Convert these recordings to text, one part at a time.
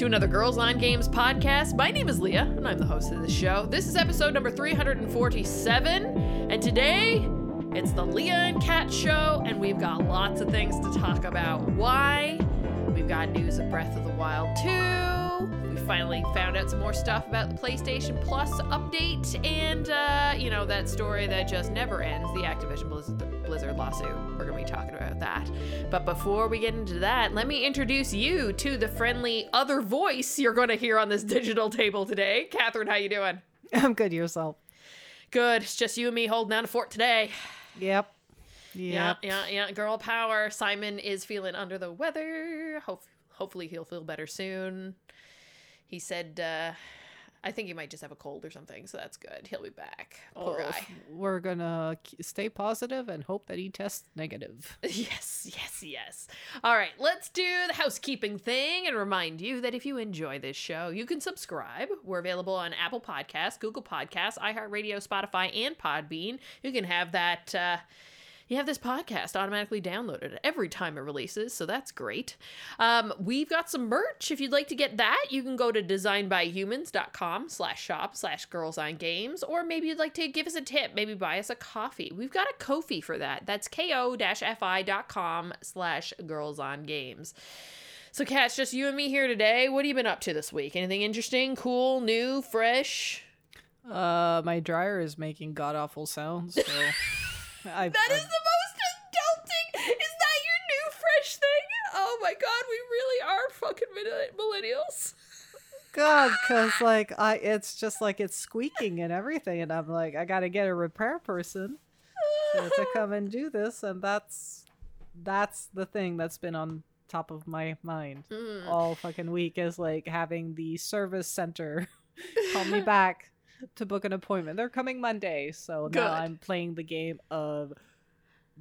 To another Girls on Games podcast. My name is Leah, and I'm the host of the show. This is episode number 347, and today it's the Leah and Kat show, and we've got lots of things to talk about. Why? We've got news of Breath of the Wild 2. We finally found out some more stuff about the PlayStation Plus update, and, uh, you know, that story that just never ends the Activision Blizzard, Blizzard lawsuit. We're to be talking about that. But before we get into that, let me introduce you to the friendly other voice you're going to hear on this digital table today. Catherine, how you doing? I'm good yourself. Good. It's just you and me holding down a fort today. Yep. Yeah, Yep. yeah, yeah. Girl power. Simon is feeling under the weather. Hope, hopefully, he'll feel better soon. He said, uh, I think he might just have a cold or something, so that's good. He'll be back. Poor Well, guy. We're gonna stay positive and hope that he tests negative. Yes, yes, yes. All right, let's do the housekeeping thing and remind you that if you enjoy this show, you can subscribe. We're available on Apple Podcasts, Google Podcasts, iHeartRadio, Spotify, and Podbean. You can have that. Uh, you have this podcast automatically downloaded every time it releases, so that's great. Um, we've got some merch. If you'd like to get that, you can go to designbyhumans.com slash shop slash girls on games, or maybe you'd like to give us a tip, maybe buy us a coffee. We've got a Ko-fi for that. That's ko-fi.com slash girls on games. So, Kat, it's just you and me here today. What have you been up to this week? Anything interesting, cool, new, fresh? Uh, my dryer is making god awful sounds. So I, That is the most adulting. Is that your new fresh thing? Oh my god, we really are fucking millennials. God, because like I, it's just like it's squeaking and everything, and I'm like, I gotta get a repair person to, to come and do this, and that's that's the thing that's been on top of my mind Mm. all fucking week is like having the service center call me back to book an appointment. They're coming Monday, so Good. now I'm playing the game of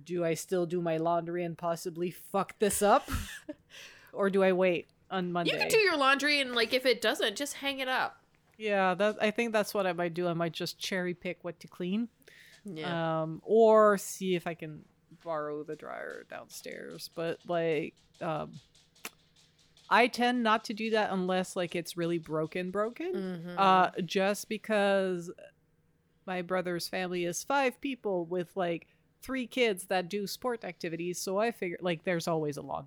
do I still do my laundry and possibly fuck this up? or do I wait on Monday? You can do your laundry and like if it doesn't, just hang it up. yeah, that I think that's what I might do. I might just cherry pick what to clean. Yeah. Um or see if I can borrow the dryer downstairs. But like um I tend not to do that unless like it's really broken broken. Mhm. uh just because my brother's family is five people with like three kids that do sport activities so i figure like there's always a lawn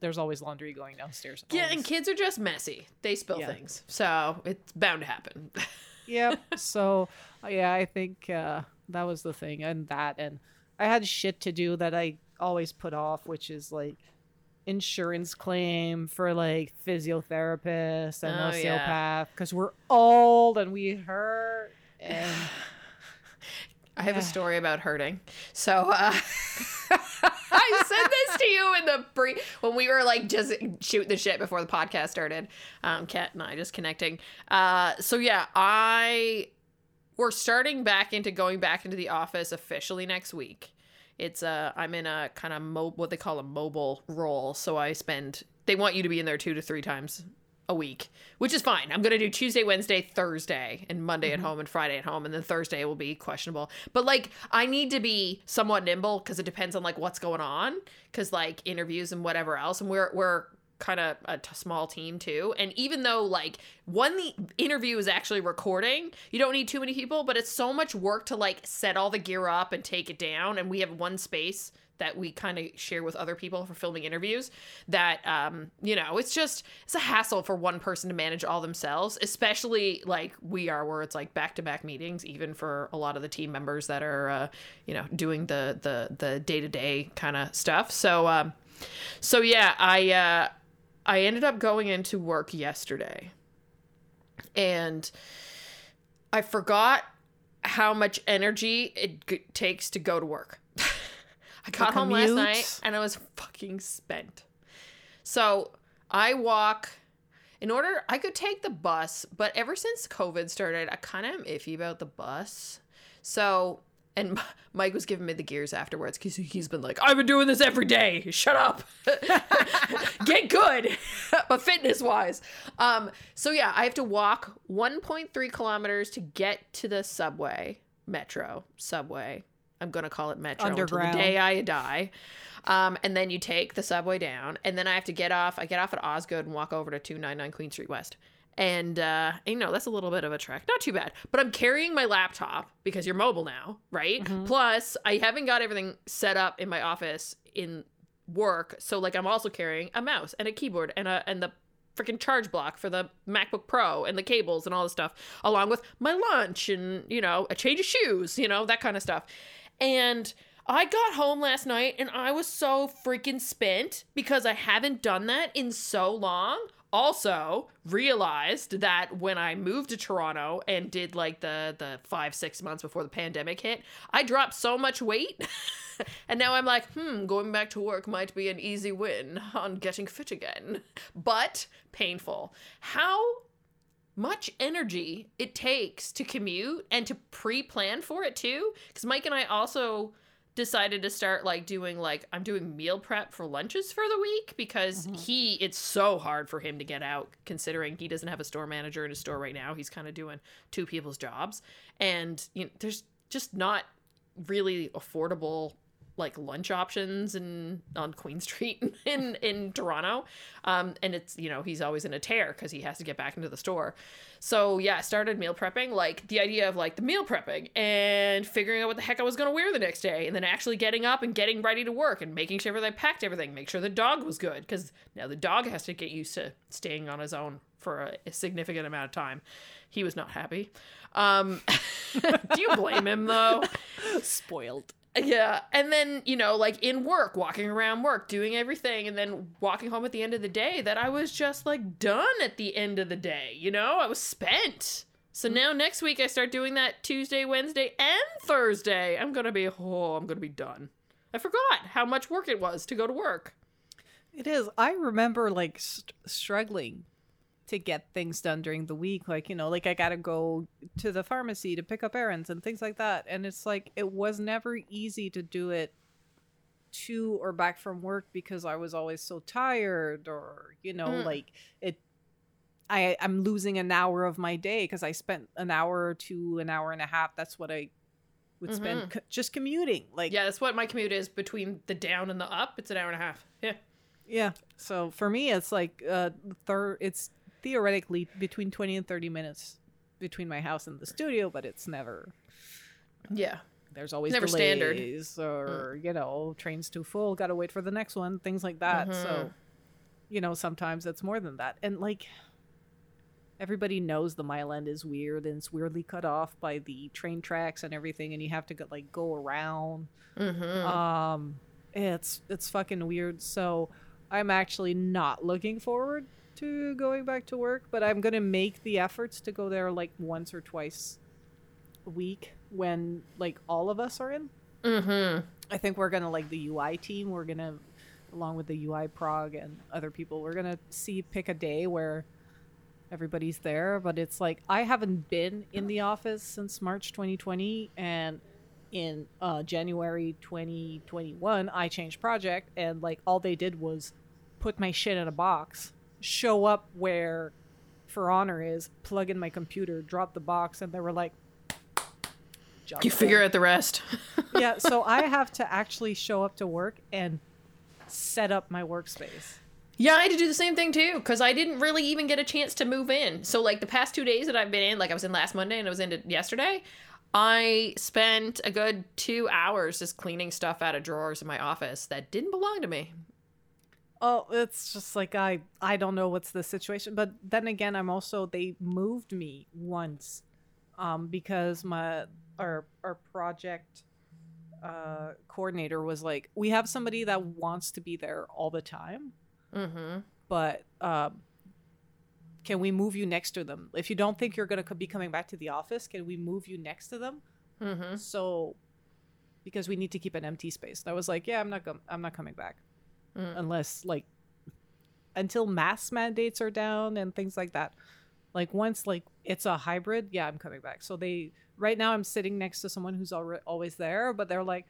there's always laundry going downstairs yeah, and kids are just messy. They spill Yeah. things. So it's bound to happen. yep so uh, yeah i think uh that was the thing and that and i had shit to do that i always put off which is like insurance claim for like physiotherapists and Oh, osteopath because we're old and we hurt and I have a story about hurting. So uh, I said this to you in the pre when we were like just shooting the shit before the podcast started. Um, Kat and I just connecting. Uh, so yeah, I we're starting back into going back into the office officially next week. It's uh I'm in a kind of mo- what they call a mobile role, so I spend they want you to be in there two to three times a week, which is fine. I'm going to do Tuesday, Wednesday, Thursday, and Monday at home and Friday at home, and then Thursday will be questionable. But like, I need to be somewhat nimble because it depends on like what's going on, because like interviews and whatever else, and we're we're kind of a t- small team too. And even though like when the interview is actually recording, you don't need too many people, but it's so much work to like set all the gear up and take it down. And we have one space that we kind of share with other people for filming interviews that um you know it's just it's a hassle for one person to manage all themselves especially like we are where it's like back to back meetings even for a lot of the team members that are uh you know doing the the the day-to-day kind of stuff so um so yeah i uh i ended up going into work yesterday and i forgot how much energy it g- takes to go to work I got home last night and I was fucking spent. So I walk. In order, I could take the bus, but ever since COVID started, I kind of am iffy about the bus. So, and Mike was giving me the gears afterwards because he's been like, I've been doing this every day. Shut up. Get good, but fitness wise. Um, so yeah, I have to walk 1.3 kilometers to get to the subway, metro, subway. I'm gonna call it metro until the day I die. Um, and then you take the subway down, and then I have to get off. I get off at Osgoode and walk over to 299 Queen Street West. And uh, you know that's a little bit of a trek, not too bad. But I'm carrying my laptop because you're mobile now, right? Plus, I haven't got everything set up in my office in work, so like I'm also carrying a mouse and a keyboard and a and the freaking charge block for the MacBook Pro and the cables and all this stuff, along with my lunch and you know a change of shoes, you know that kind of stuff. And I got home last night and I was so freaking spent because I haven't done that in so long. Also, realized that when I moved to Toronto and did like the the 5 6 months before the pandemic hit, I dropped so much weight. and now I'm like, "Hmm, going back to work might be an easy win on getting fit again." But painful. How much energy it takes to commute and to pre-plan for it too because mike and i also decided to start like doing like i'm doing meal prep for lunches for the week because mm-hmm. he it's so hard for him to get out considering he doesn't have a store manager in his store right now. He's kind of doing two people's jobs. And you know there's just not really affordable like lunch options in on Queen Street in in Toronto, um, and it's you know he's always in a tear because he has to get back into the store. So yeah, I started meal prepping. Like the idea of like the meal prepping and figuring out what the heck I was gonna wear the next day, and then actually getting up and getting ready to work and making sure that I packed everything, make sure the dog was good because now the dog has to get used to staying on his own for a, a significant amount of time. He was not happy. Um, do you blame him though? Spoiled. Yeah. And then, you know, like in work, walking around work, doing everything, and then walking home at the end of the day, that I was just like done at the end of the day. You know, I was spent. So now next week I start doing that Tuesday, Wednesday, and Thursday. I'm to be, oh, I'm to be done. I forgot how much work it was to go to work. It is. I remember like st- struggling to get things done during the week. Like, you know, like I got to go to the pharmacy to pick up errands and things like that. And it's like, it was never easy to do it to or back from work because I was always so tired or, you know, Mm. like it. I, I'm losing an hour of my day because I spent an hour to an hour and a half. That's what I would spend co- just commuting. Like, Yeah, that's what my commute is between the down and the up. It's an hour and a half. Yeah. Yeah. So for me, it's like uh, third. It's theoretically between twenty and thirty minutes between my house and the studio, but it's never. Yeah. There's always Never standard. delays or you know trains too full, gotta wait for the next one, things like that. So, Mhm. you know, sometimes it's more than that, and like. Everybody knows the Mile End is weird and it's weirdly cut off by the train tracks and everything, and you have to go, like go around Mm-hmm. um it's it's fucking weird so i'm actually not looking forward to going back to work but i'm gonna make the efforts to go there like once or twice a week when like all of us are in mm-hmm. i think we're gonna like the ui team we're gonna along with the ui prog and other people we're gonna see pick a day where everybody's there but it's like i haven't been in the office since march 2020 and in uh, january 2021 i changed project and like all they did was put my shit in a box show up where for honor is plug in my computer drop the box and they were like You figure out the rest. yeah, so I have to actually show up to work and set up my workspace. Yeah, I had to do the same thing too because I didn't really even get a chance to move in. So like the past two days that I've been in, like I was in last Monday and I was in yesterday, I spent a good two hours just cleaning stuff out of drawers in my office that didn't belong to me. Oh, it's just like I I don't know what's the situation, but then again, I'm also they moved me once um because my our our project uh coordinator was like, "We have somebody that wants to be there all the time, Mm-hmm. but um can we move you next to them? If you don't think you're going to be coming back to the office, can we move you next to them?" Mm-hmm. So, because we need to keep an empty space, and I was like, "Yeah, I'm not. Com- I'm not coming back Mm. unless like until mask mandates are down and things like that. Like once like it's a hybrid, yeah, I'm coming back. So they right now I'm sitting next to someone who's already always there, but they're like,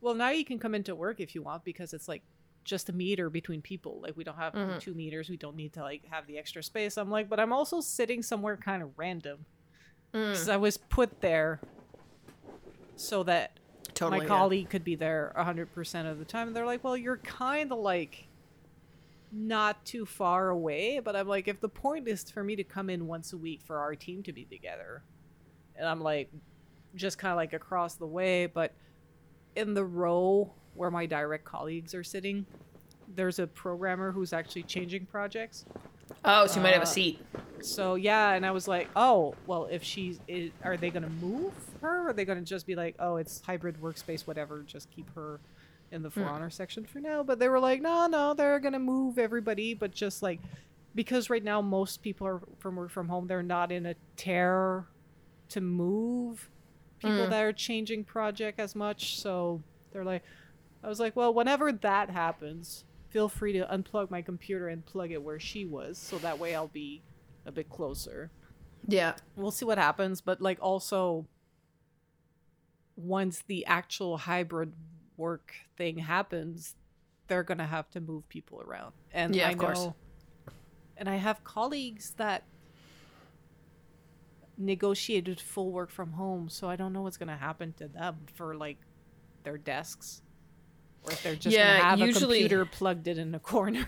well, now you can come into work if you want because it's like just a meter between people. Like we don't have Mhm. two meters. We don't need to like have the extra space. I'm like, but I'm also sitting somewhere kind of random Mm, because I was put there so that totally. my yeah. colleague could be there 100% of the time and they're like well you're kind of like not too far away but i'm like if the point is for me to come in once a week for our team to be together and i'm like just kind of like across the way but in the row where my direct colleagues are sitting there's a programmer who's actually changing projects Oh, so you might have a Uh, seat. so yeah, and I was like, oh, well, if she's, i are they gonna move her? Or are they gonna just be like, oh, it's hybrid workspace, whatever, just keep her in the For Hmm. Honor section for now? But they were like, no, no, they're gonna move everybody, but just like, because right now most people are from work from home, they're not in a tear to move people Mm. that are changing project as much. So they're like, I was like, well, whenever that happens, feel free to unplug my computer and plug it where she was, so that way I'll be a bit closer. Yeah. We'll see what happens, but like also once the actual hybrid work thing happens, they're gonna have to move people around. And Yeah, I of course. know and I have colleagues that negotiated full work from home, so I don't know what's gonna happen to them for like their desks. Or if they're just Yeah, have usually- a computer plugged in in a corner.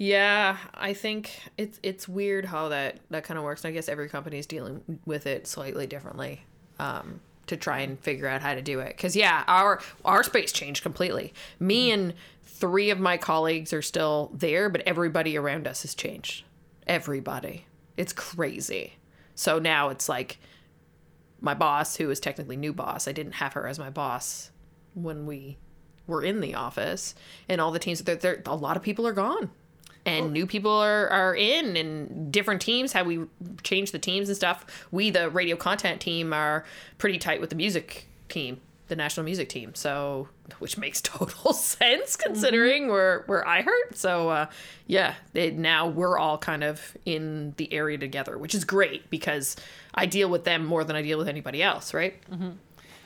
Yeah, I think it's it's weird how that that kind of works. I guess every company is dealing with it slightly differently um, to try and figure out how to do it. Because yeah, our our space changed completely. Me and three of my colleagues are still there, but everybody around us has changed. Everybody, it's crazy. So now it's like my boss, who is technically new boss. I didn't have her as my boss when we were in the office, and all the teams. There, there, a lot of people are gone. And new people are, are in and different teams how we change the teams and stuff. We the radio content team are pretty tight with the music team the national music team. So which makes total sense considering we're we're iHeart so uh, yeah it, now we're all kind of in the area together which is great because i deal with them more than i deal with anybody else right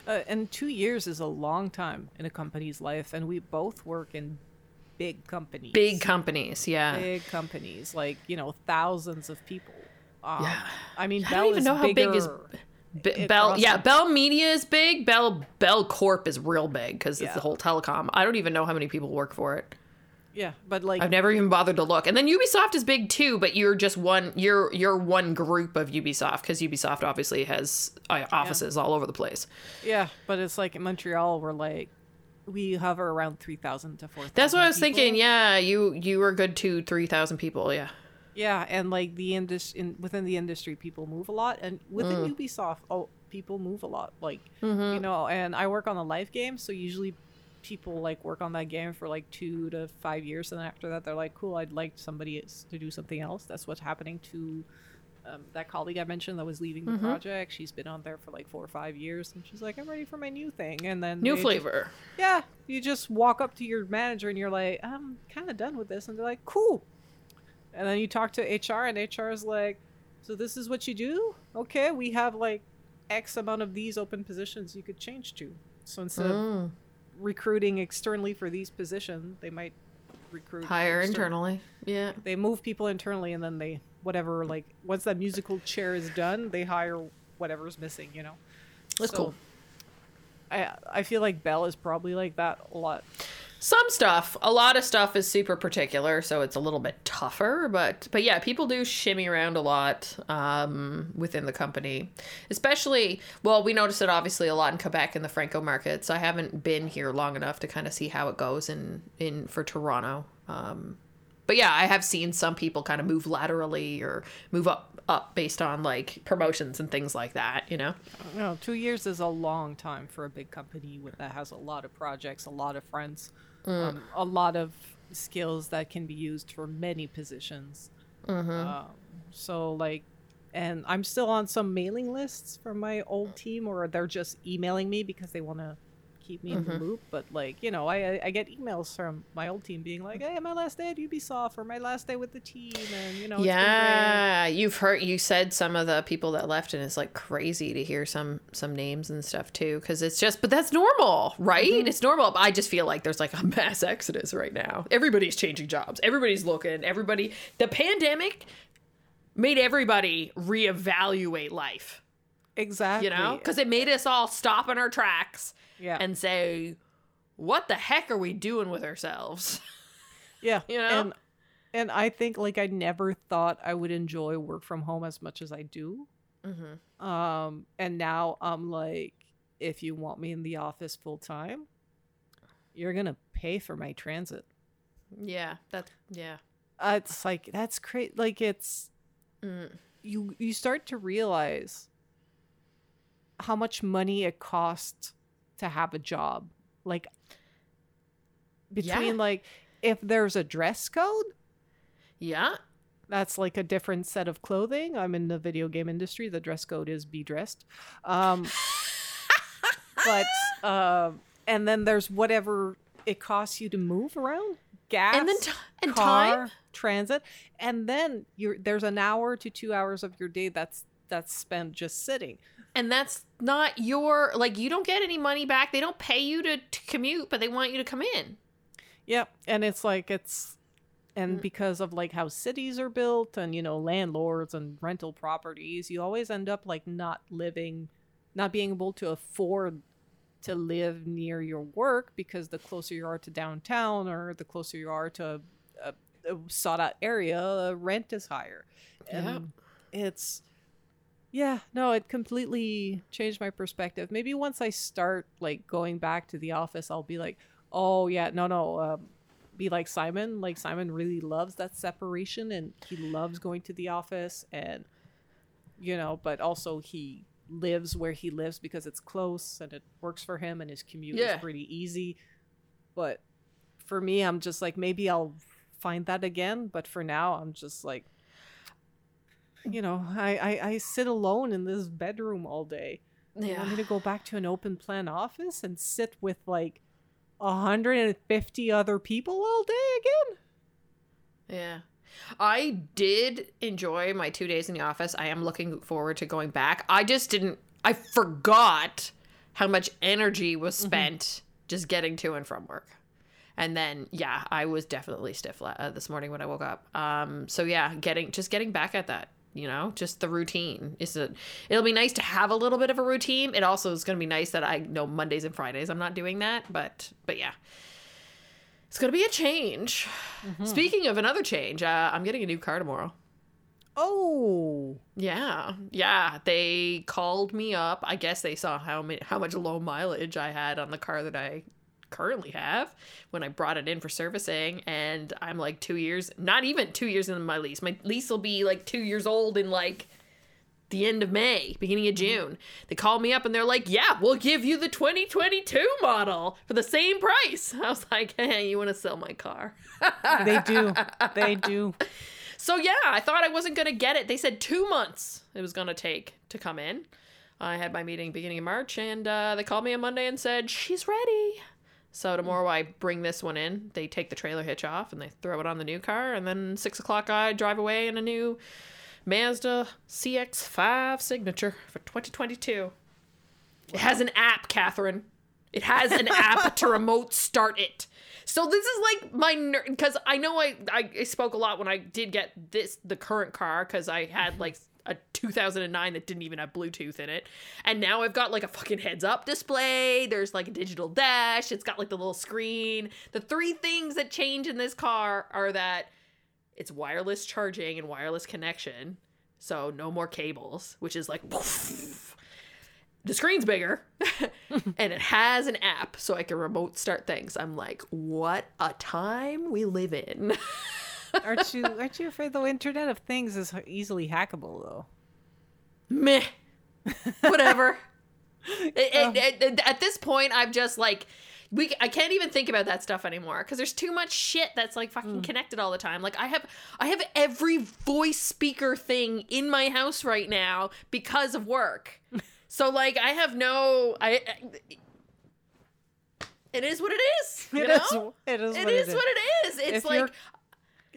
Uh, and two years is a long time in a company's life, and we both work in big companies. big companies yeah big companies, like you know, thousands of people. Um, Yeah. I mean, I Bell don't even is know how big is B- Bell, yeah, Bell Media is big. Bell Bell Corp is real big because it's Yeah. the whole telecom. I don't even know how many people work for it. Yeah, but like I've never even bothered to look. And then Ubisoft is big too, but you're just one. You're you're one group of Ubisoft because Ubisoft obviously has uh, offices all over the place. yeah, but it's like in Montreal, we're like we hover around three thousand to four. That's what I was thinking. Yeah, you you were good to three thousand people. Yeah. Yeah, and like the indus in within the industry, people move a lot, and within Mm. Ubisoft, oh, people move a lot. Like Mm-hmm. you know, and I work on a live game, so usually people like work on that game for like two to five years, and then after that, they're like, "Cool, I'd like somebody else to do something else." That's what's happening to um, that colleague I mentioned that was leaving the Mm-hmm. project. She's been on there for like four or five years, and she's like, "I'm ready for my new thing." And then New they just- flavor. yeah, you just walk up to your manager and you're like, I'm kind of done with this. And they're like, cool. And then you talk to HR, and HR is like, so this is what you do? Okay, we have like X amount of these open positions you could change to. So instead of Mm. Recruiting externally for these positions, they might recruit Hire internally. Yeah. They move people internally, and then they whatever like once that musical chair is done, they hire whatever's missing. You know. That's So, cool. I I feel like Bell is probably like that a lot. Some stuff, a lot of stuff is super particular, so it's a little bit tougher. But but yeah, people do shimmy around a lot um, within the company, especially. Well, we notice it obviously a lot in Quebec in the Franco markets. I haven't been here long enough to kind of see how it goes in in for Toronto. Um, but yeah, I have seen some people kind of move laterally or move up up based on like promotions and things like that. You know. No, two years is a long time for a big company that has a lot of projects, a lot of friends, um, a lot of skills that can be used for many positions. Um, so, like, and I'm still on some mailing lists from my old team, or they're just emailing me because they want to keep me in the loop. But like, you know, I I- get emails from my old team being like, "Hey, my last day at Ubisoft or my last day with the team," and you know, it's yeah, you've heard you said some of the people that left, and it's like crazy to hear some some names and stuff too, because it's just, but that's normal, right? Mm-hmm. It's normal. But I just feel like there's like a mass exodus right now. Everybody's changing jobs. Everybody's looking. Everybody. The pandemic made everybody reevaluate life. exactly. You know, because it made us all stop in our tracks yeah, and say, "What the heck are we doing with ourselves?" yeah, you know? and and I think like I never thought I would enjoy work from home as much as I do. mm-hmm. Um, and now I'm like, if you want me in the office full time, you're gonna pay for my transit. Yeah, that's yeah. Uh, it's like that's great. Like it's Mm. you you start to realize how much money it costs to have a job. Like between Yeah. like if there's a dress code, Yeah. that's like a different set of clothing. I'm in the video game industry. The dress code is be dressed. Um, but um, and then there's whatever it costs you to move around, gas, And then ti- and car, time? transit, and then you're there's an hour to two hours of your day that's that's spent just sitting. And that's not your like you don't get any money back. They don't pay you to, to commute, but they want you to come in. Yep, and it's like it's and Mm. because of like how cities are built and you know landlords and rental properties, you always end up like not living not being able to afford to live near your work because the closer you are to downtown or the closer you are to a, a sought out area, rent is higher. And it's yeah, no, it completely changed my perspective. Maybe once I start like going back to the office, I'll be like, oh yeah, no, no, um, be like Simon. Like Simon really loves that separation, and he loves going to the office, and you know, but also he lives where he lives because it's close and it works for him, and his commute Yeah. is pretty easy. But for me, I'm just like maybe I'll find that again, but for now, I'm just like you know, I, I, I sit alone in this bedroom all day. You want me to go back to an open plan office and sit with like 150 other people all day again? Yeah. I did enjoy my two days in the office. I am looking forward to going back. I just didn't, I forgot how much energy was spent just getting to and from work. And then, yeah, I was definitely stiff uh, this morning when I woke up. Um, so yeah, getting just getting back at that, you know, just the routine is a. It'll be nice to have a little bit of a routine. It also is going to be nice that I know Mondays and Fridays I'm not doing that, but but yeah, it's going to be a change. Speaking of another change, uh, I'm getting a new car tomorrow. Oh, Yeah, yeah. They called me up. I guess they saw how many, how much low mileage I had on the car that I currently have when I brought it in for servicing, and I'm like two years, not even two years into my lease. My lease will be like two years old in like the end of May, beginning of June. They called me up and they're like, "Yeah, we'll give you the 2022 model for the same price." I was like, "Hey, you want to sell my car?" they do. They do. So yeah, I thought I wasn't gonna get it. They said two months it was gonna take to come in. I had my meeting beginning of March, and uh, they called me on Monday and said she's ready. So tomorrow I bring this one in. They take the trailer hitch off and they throw it on the new car, and then six o'clock I drive away in a new Mazda CX-5 Signature for 2022. It has an app, Catherine. It has an app to remote start it. So this is like my because I know I, I I spoke a lot when I did get this the current car because I had like a 2009 that didn't even have Bluetooth in it, and now I've got like a fucking heads up display. There's like a digital dash. It's got like the little screen. The three things that change in this car are that it's wireless charging and wireless connection, so no more cables, which is like. the screen's bigger and it has an app so I can remote start things. I'm like, what a time we live in. Aren't you? Aren't you afraid the Internet of Things is easily hackable though? Meh. Whatever. It- oh. it- it- at this point, I'm just like, we. I can't even think about that stuff anymore because there's too much shit that's like fucking mm. connected all the time. Like I have, I have every voice speaker thing in my house right now because of work. so like, I have no. I. it is what it is. You It know? is. It is. It what is what it is. It's If like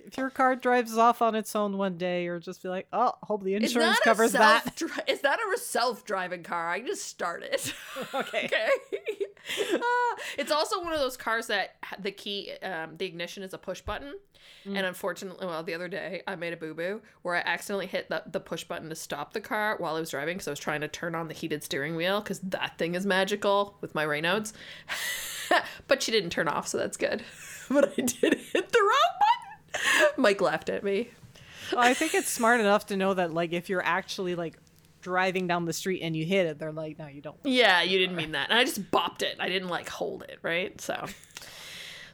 If your car drives off on its own one day, you're just be like, oh, hope the insurance covers that. self it's not a self-driving car. I just start it. Okay. okay. Uh, it's also one of those cars that the key, um, the ignition is a push button. Mm. And unfortunately, well, the other day I made a boo boo where I accidentally hit the, the push button to stop the car while I was driving because I was trying to turn on the heated steering wheel because that thing is magical with my Raynaud's. but she didn't turn off, so that's good. but I did hit the wrong button. Mike laughed at me. Well, I think it's smart enough to know that, like, if you're actually like driving down the street and you hit it, they're like, no, you don't. Yeah, you didn't mean that. And I just bopped it. I didn't like hold it, right? So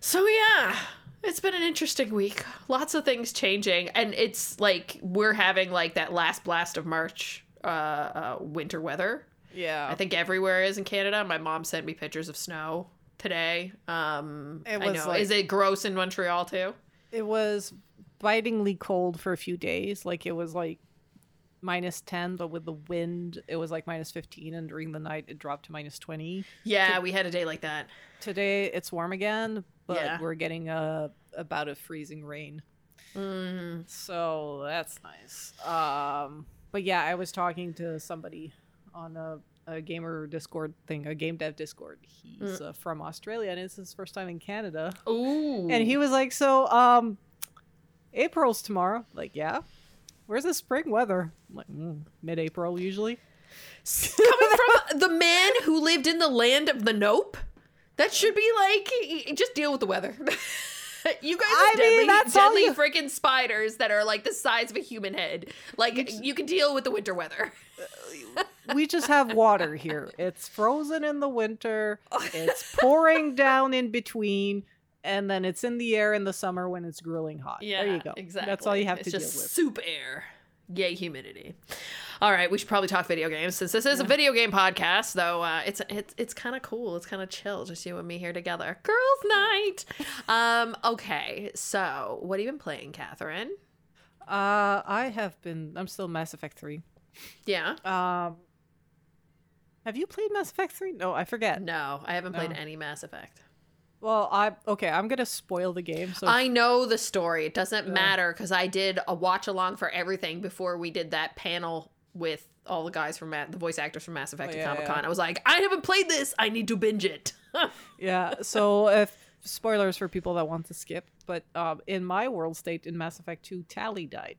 So yeah, it's been an interesting week. Lots of things changing and it's like we're having like that last blast of March uh, uh winter weather. Yeah. I think everywhere is in Canada. My mom sent me pictures of snow today. Um It I was know. like- is it gross in Montreal too? It was bitingly cold for a few days. Like, it was like minus 10, but with the wind, it was like minus 15. And during the night, it dropped to minus 20. Yeah, we had a day like that. Today, it's warm again, but Yeah. we're getting a, about a freezing rain. Mm. So that's nice. Um, but yeah, I was talking to somebody on a, a gamer Discord thing, a game dev Discord. He's uh, from Australia and it's his first time in Canada. Ooh. And he was like, "So, um, April's tomorrow." Like, yeah. Where's the spring weather? I'm like, mm, mid-April usually. coming from the man who lived in the land of the nope that should be like just deal with the weather you guys I are mean, deadly, that's deadly you- freaking spiders that are like the size of a human head like you can deal with the winter weather we just have water here. It's frozen in the winter. It's pouring down in between, and then it's in the air in the summer when it's grilling hot. yeah there you go. exactly That's all you have it's to just deal with. soup air yay humidity all right we should probably talk video games since this is a video game podcast though uh, it's it's it's kind of cool it's kind of chill just you and me here together girls night um okay so what have you been playing catherine Uh, I have been. I'm still Mass Effect three. Yeah Um, have you played Mass Effect three? No, I forget. No, I haven't played No. any Mass Effect. Well, I okay. I'm gonna spoil the game. So I know the story. It doesn't Yeah. matter because I did a watch along for everything before we did that panel with all the guys from the voice actors from Mass Effect Oh, at yeah, Comic Con. yeah. I was like, I haven't played this. I need to binge it. yeah. So if spoilers for people that want to skip, but um, in my world state in Mass Effect two, Tali died.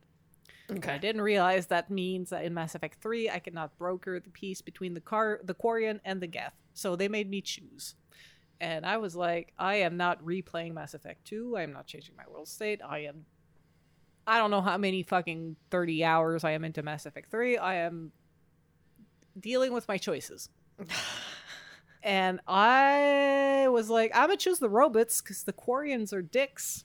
I didn't realize that means that in Mass Effect 3, I cannot broker the peace between the car, the Quarian, and the Geth. So they made me choose. And I was like, I am not replaying Mass Effect 2. I am not changing my world state. I am. I don't know how many fucking 30 hours I am into Mass Effect 3. I am dealing with my choices. and I was like, I'm gonna choose the robots because the Quarians are dicks.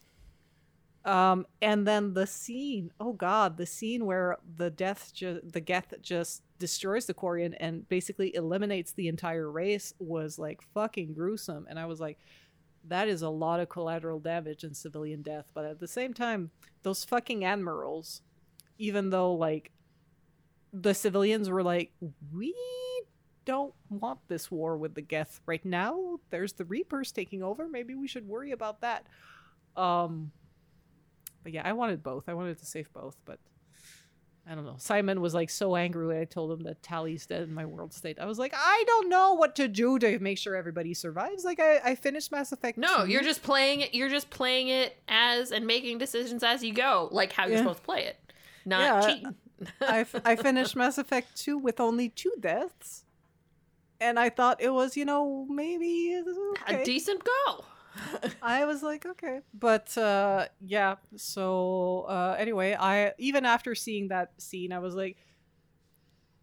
Um, and then the scene, oh god, the scene where the death, ju- the Geth just destroys the Quarian and basically eliminates the entire race was like fucking gruesome. And I was like, that is a lot of collateral damage and civilian death. But at the same time, those fucking admirals, even though like the civilians were like, we don't want this war with the Geth right now. There's the Reapers taking over. Maybe we should worry about that. Um, but yeah, I wanted both. I wanted to save both, but I don't know. Simon was like so angry when I told him that Tali's dead in my world state. I was like, I don't know what to do to make sure everybody survives. Like I, I finished Mass Effect. No, 2. you're just playing it. You're just playing it as and making decisions as you go, like how you're Yeah. supposed to play it, not Yeah. cheating. I, I finished Mass Effect 2 with only two deaths. And I thought it was, you know, maybe uh, okay. A decent go. I was like, okay. But uh yeah, so uh anyway, I even after seeing that scene, I was like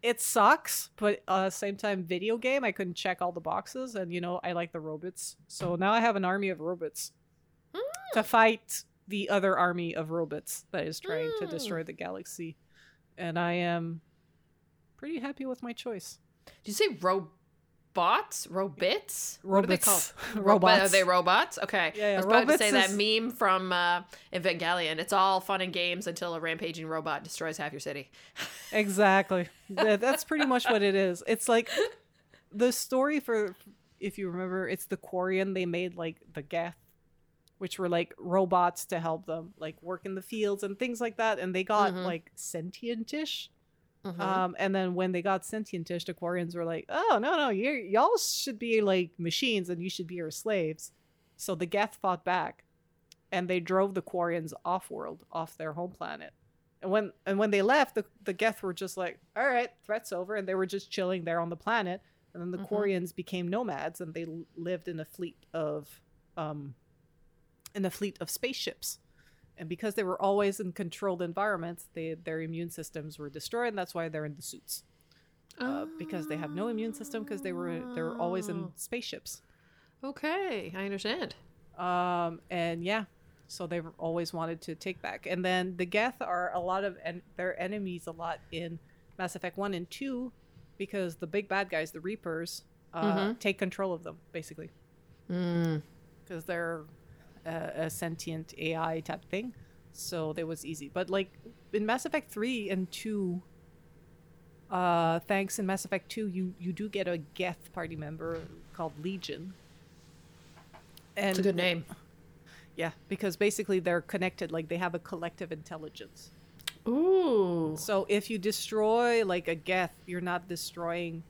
it sucks, but uh same time video game, I couldn't check all the boxes and you know, I like the robots. So now I have an army of robots to fight the other army of robots that is trying to Mm. destroy the galaxy. And I am pretty happy with my choice. Did you say robots? Robits? What are they called? Robots. Robo- Robots. Are they robots? Okay. Yeah, yeah, I was about to robots say that is- meme from uh, Evangelion. It's all fun and games until a rampaging robot destroys half your city. Exactly. That's pretty much what it is. It's like the story for if you remember, it's the Quarian they made like the Geth, which were like robots to help them like work in the fields and things like that, and they got Mhm. like sentient-ish. Mhm. Um, and then when they got sentient-ish, the Quarians were like, "Oh no, no, you y'all should be like machines, and you should be our slaves." So the Geth fought back, and they drove the Quarians off-world, off their home planet. And when and when they left, the the Geth were just like, "All right, threat's over," and they were just chilling there on the planet. And then the Mhm. Quarians became nomads, and they l- lived in a fleet of, um, in a fleet of spaceships. And because they were always in controlled environments, they their immune systems were destroyed, and that's why they're in the suits. Uh, because they have no immune system because they were they were always in Oh. spaceships. Okay, I understand. Um, and yeah, so they've always wanted to take back. And then the Geth are a lot of en- their enemies a lot in Mass Effect One and Two, because the big bad guys, the Reapers, uh, Mhm. take control of them basically Mm. because they're a, a sentient AI type thing. So that was easy. But like in Mass Effect Three and Two. Uh, thanks in Mass Effect 2, you, you do get a Geth party member called Legion. And It's a good name. yeah, because basically they're connected, like they have a collective intelligence. Ooh. So if you destroy like a Geth, you're not destroying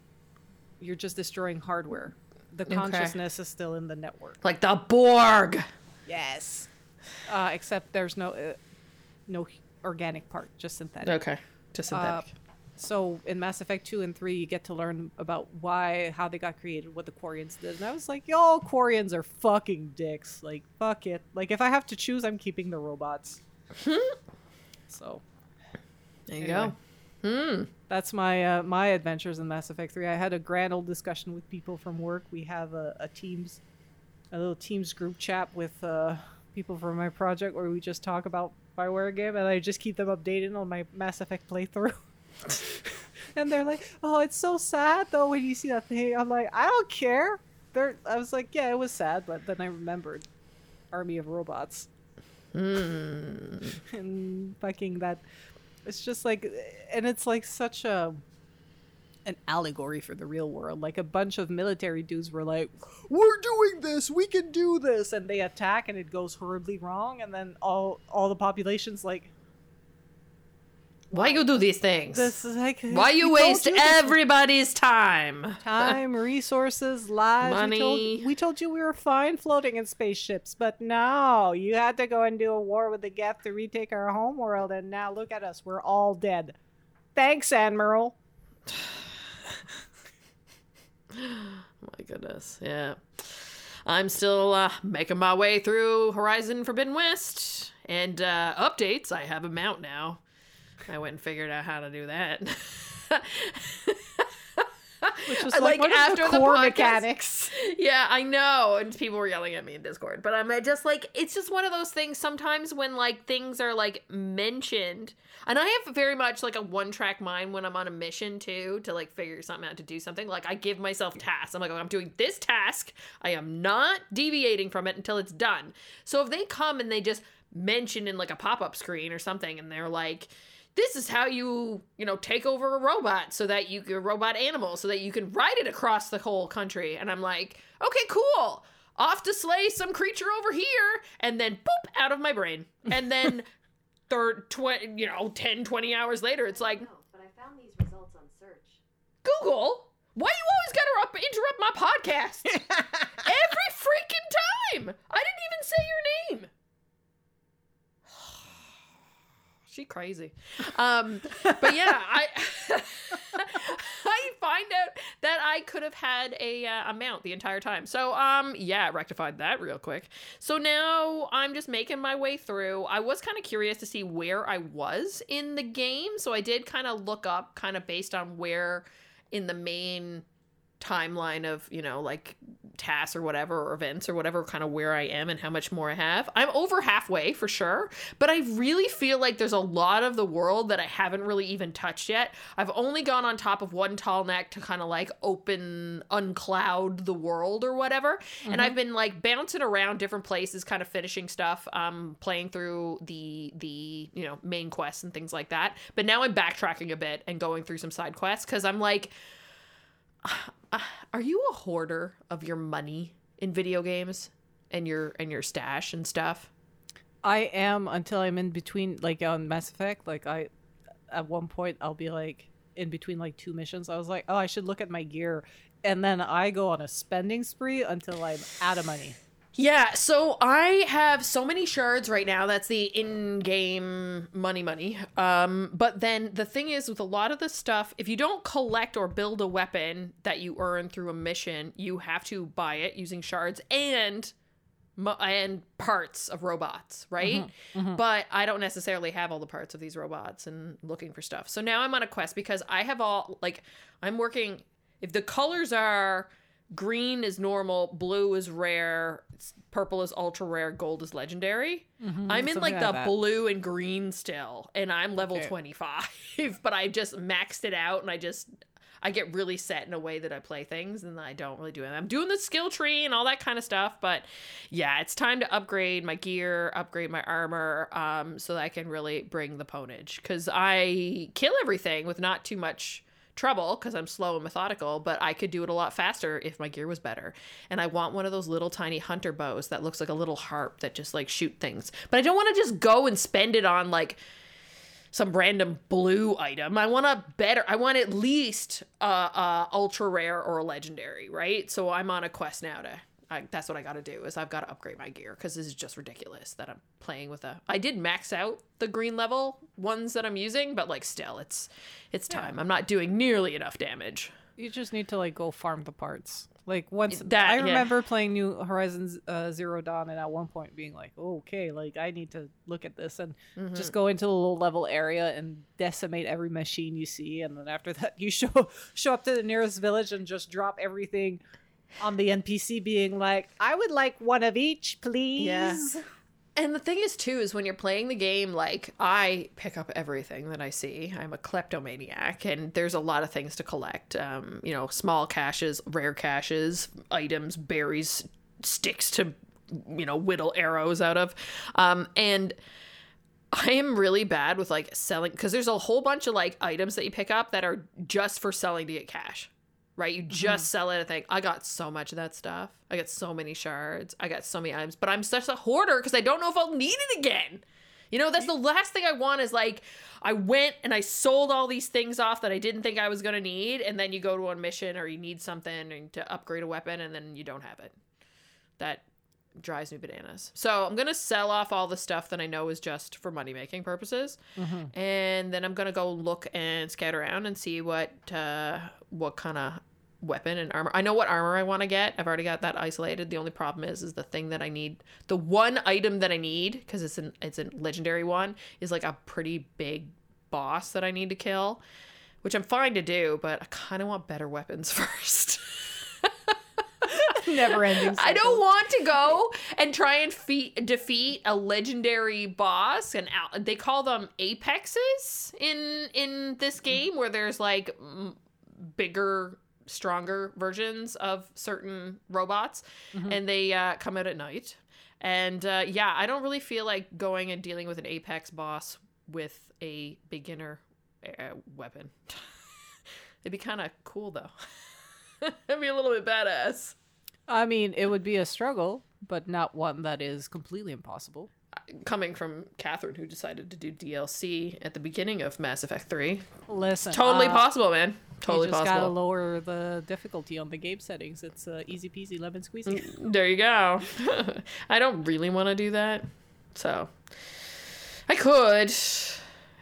you're just destroying hardware. The Okay. consciousness is still in the network. Like the Borg. Yes. Uh, except there's no uh, no organic part, just synthetic. Okay. Just Uh, synthetic. So in Mass Effect 2 and 3, you get to learn about why, how they got created, what the Quarians did. And I was like, y'all Quarians are fucking dicks. Like, fuck it. Like, if I have to choose, I'm keeping the robots. so there you anyway. go. Hmm. that's my uh, my adventures in Mass Effect 3. I had a grand old discussion with people from work. We have a, a Teams, a little Teams group chat with uh, people from my project where we just talk about Bioware game, and I just keep them updated on my Mass Effect playthrough. and they're like, "Oh, it's so sad though when you see that thing." I'm like, "I don't care." They're, I was like, "Yeah, it was sad," but then I remembered Army of Robots Hmm. and fucking that it's just like and it's like such a an allegory for the real world like a bunch of military dudes were like we're doing this we can do this and they attack and it goes horribly wrong and then all all the population's like Why you do these things? this is like Why you waste you everybody's time? time resources lives we Money. told, we told you we were fine floating in spaceships but no you had to go and do a war with the geth to retake our home world and now look at us we're all dead thanks admiral My goodness. Yeah. I'm still uh, making my way through Horizon Forbidden West. And uh, updates, I have a mount now. I went and figured out how to do that. which was like, one after the the core podcast- mechanics. yeah, I know. And people were yelling at me in Discord. But I'm just like, it's just one of those things sometimes when like things are like mentioned. And I have very much like a one track mind when I'm on a mission too to like figure something out to do something. Like I give myself tasks. I'm like, oh, I'm doing this task. I am not deviating from it until it's done. So if they come and they just mention in like a pop up screen or something and they're like, this is how you you know take over a robot so that you a robot animal so that you can ride it across the whole country. And i'm like okay cool. Off to slay some creature over here. And then boop out of my brain. And then third 20 you know 10 20 hours later it's like No, but I found these results on search. google why you always gotta up, interrupt my podcast? Every freaking time. I didn't even say your name she crazy. Um but yeah i i find out that i could have had a uh, a mount the entire time. So um yeah rectified that real quick. So now i'm just making my way through. I was kind of curious to see where i was in the game so i did kind of look up kind of based on where in the main timeline of you know like tasks or whatever or events or whatever kind of where i am and how much more i have. I'm over halfway for sure but i really feel like there's a lot of the world that i haven't really even touched yet. I've only gone on top of one tall neck to kind of like open uncloud the world or whatever. And i've been like bouncing around different places kind of finishing stuff um playing through the the you know main quests and things like that. But now i'm backtracking a bit and going through some side quests because i'm like are you a hoarder of your money in video games and your and your stash and stuff? I am until I'm in between, like on Mass Effect. Like I, at one point, I'll be like in between like two missions. I was like, oh, I should look at my gear, and then I go on a spending spree until I'm out of money. Yeah, so I have so many shards right now. That's the in-game money money. Um, but then the thing is with a lot of the stuff, if you don't collect or build a weapon that you earn through a mission, you have to buy it using shards and and parts of robots, right? But I don't necessarily have all the parts of these robots and looking for stuff. So now I'm on a quest because I have all like I'm working if the colors are green is normal, blue is rare, purple is ultra rare, gold is legendary. I'm in like like the that. blue and green still, and I'm level Okay. 25, but I just maxed it out and I just I get really set in a way that I play things and I don't really do it. I'm doing the skill tree and all that kind of stuff, but yeah, it's time to upgrade my gear, upgrade my armor, um, so that I can really bring the pwnage. Because I kill everything with not too much trouble because I'm slow and methodical, but I could do it a lot faster if my gear was better. And I want one of those little tiny hunter bows that looks like a little harp that just like shoot things. But I don't want to just go and spend it on like some random blue item. I want a better. I want at least uh, uh ultra rare or a legendary, right? So I'm on a quest now to. I, that's what I got to do is I've got to upgrade my gear because this is just ridiculous that I'm playing with a. I did max out the green level ones that I'm using, but like still, it's it's time. I'm not doing nearly enough damage. You just need to like go farm the parts. Like once That- I yeah. remember playing New Horizons uh, Zero Dawn, and at one point being like, "Okay, like I need to look at this and Mm-hmm. just go into the low level area and decimate every machine you see, and then after that, you show show up to the nearest village and just drop everything on the NPC, being like, "I would like one of each, please." Yeah. And the thing is, too, is when you're playing the game, like I pick up everything that I see. I'm a kleptomaniac, and there's a lot of things to collect. Um, you know, small caches, rare caches, items, berries, sticks to, you know, whittle arrows out of. Um, and I am really bad with like selling because there's a whole bunch of like items that you pick up that are just for selling to get cash. Right? You just sell it and think, I got so much of that stuff. I got so many shards. I got so many items, but I'm such a hoarder because I don't know if I'll need it again. You know, that's the last thing I want is like I went and I sold all these things off that I didn't think I was gonna need, and then you go to a mission or you need something to upgrade a weapon and then you don't have it. That drives me bananas. So I'm gonna sell off all the stuff that I know is just for money making purposes, and then I'm gonna go look and scout around and see what uh, what kind of weapon and armor. I know what armor I want to get. I've already got that isolated. The only problem is, is the thing that I need, the one item that I need, because it's an it's a legendary one, is like a pretty big boss that I need to kill, which I'm fine to do, but I kind of want better weapons first. never ending. I don't want to go and try and feat, defeat a legendary boss, and out, they call them apexes in in this game, where there's like m- bigger, stronger versions of certain robots, and they uh, come out at night. And uh, yeah, I don't really feel like going and dealing with an apex boss with a beginner uh, weapon. It'd be kind of cool though. It'd be a little bit badass. I mean, it would be a struggle, but not one that is completely impossible. Coming from Catherine, who decided to do DLC at the beginning of Mass Effect 3. Listen, Totally uh, possible, man. Totally you just gotta lower the difficulty on the game settings. It's uh, easy peasy lemon squeezy. There you go. I don't really want to do that. So I could.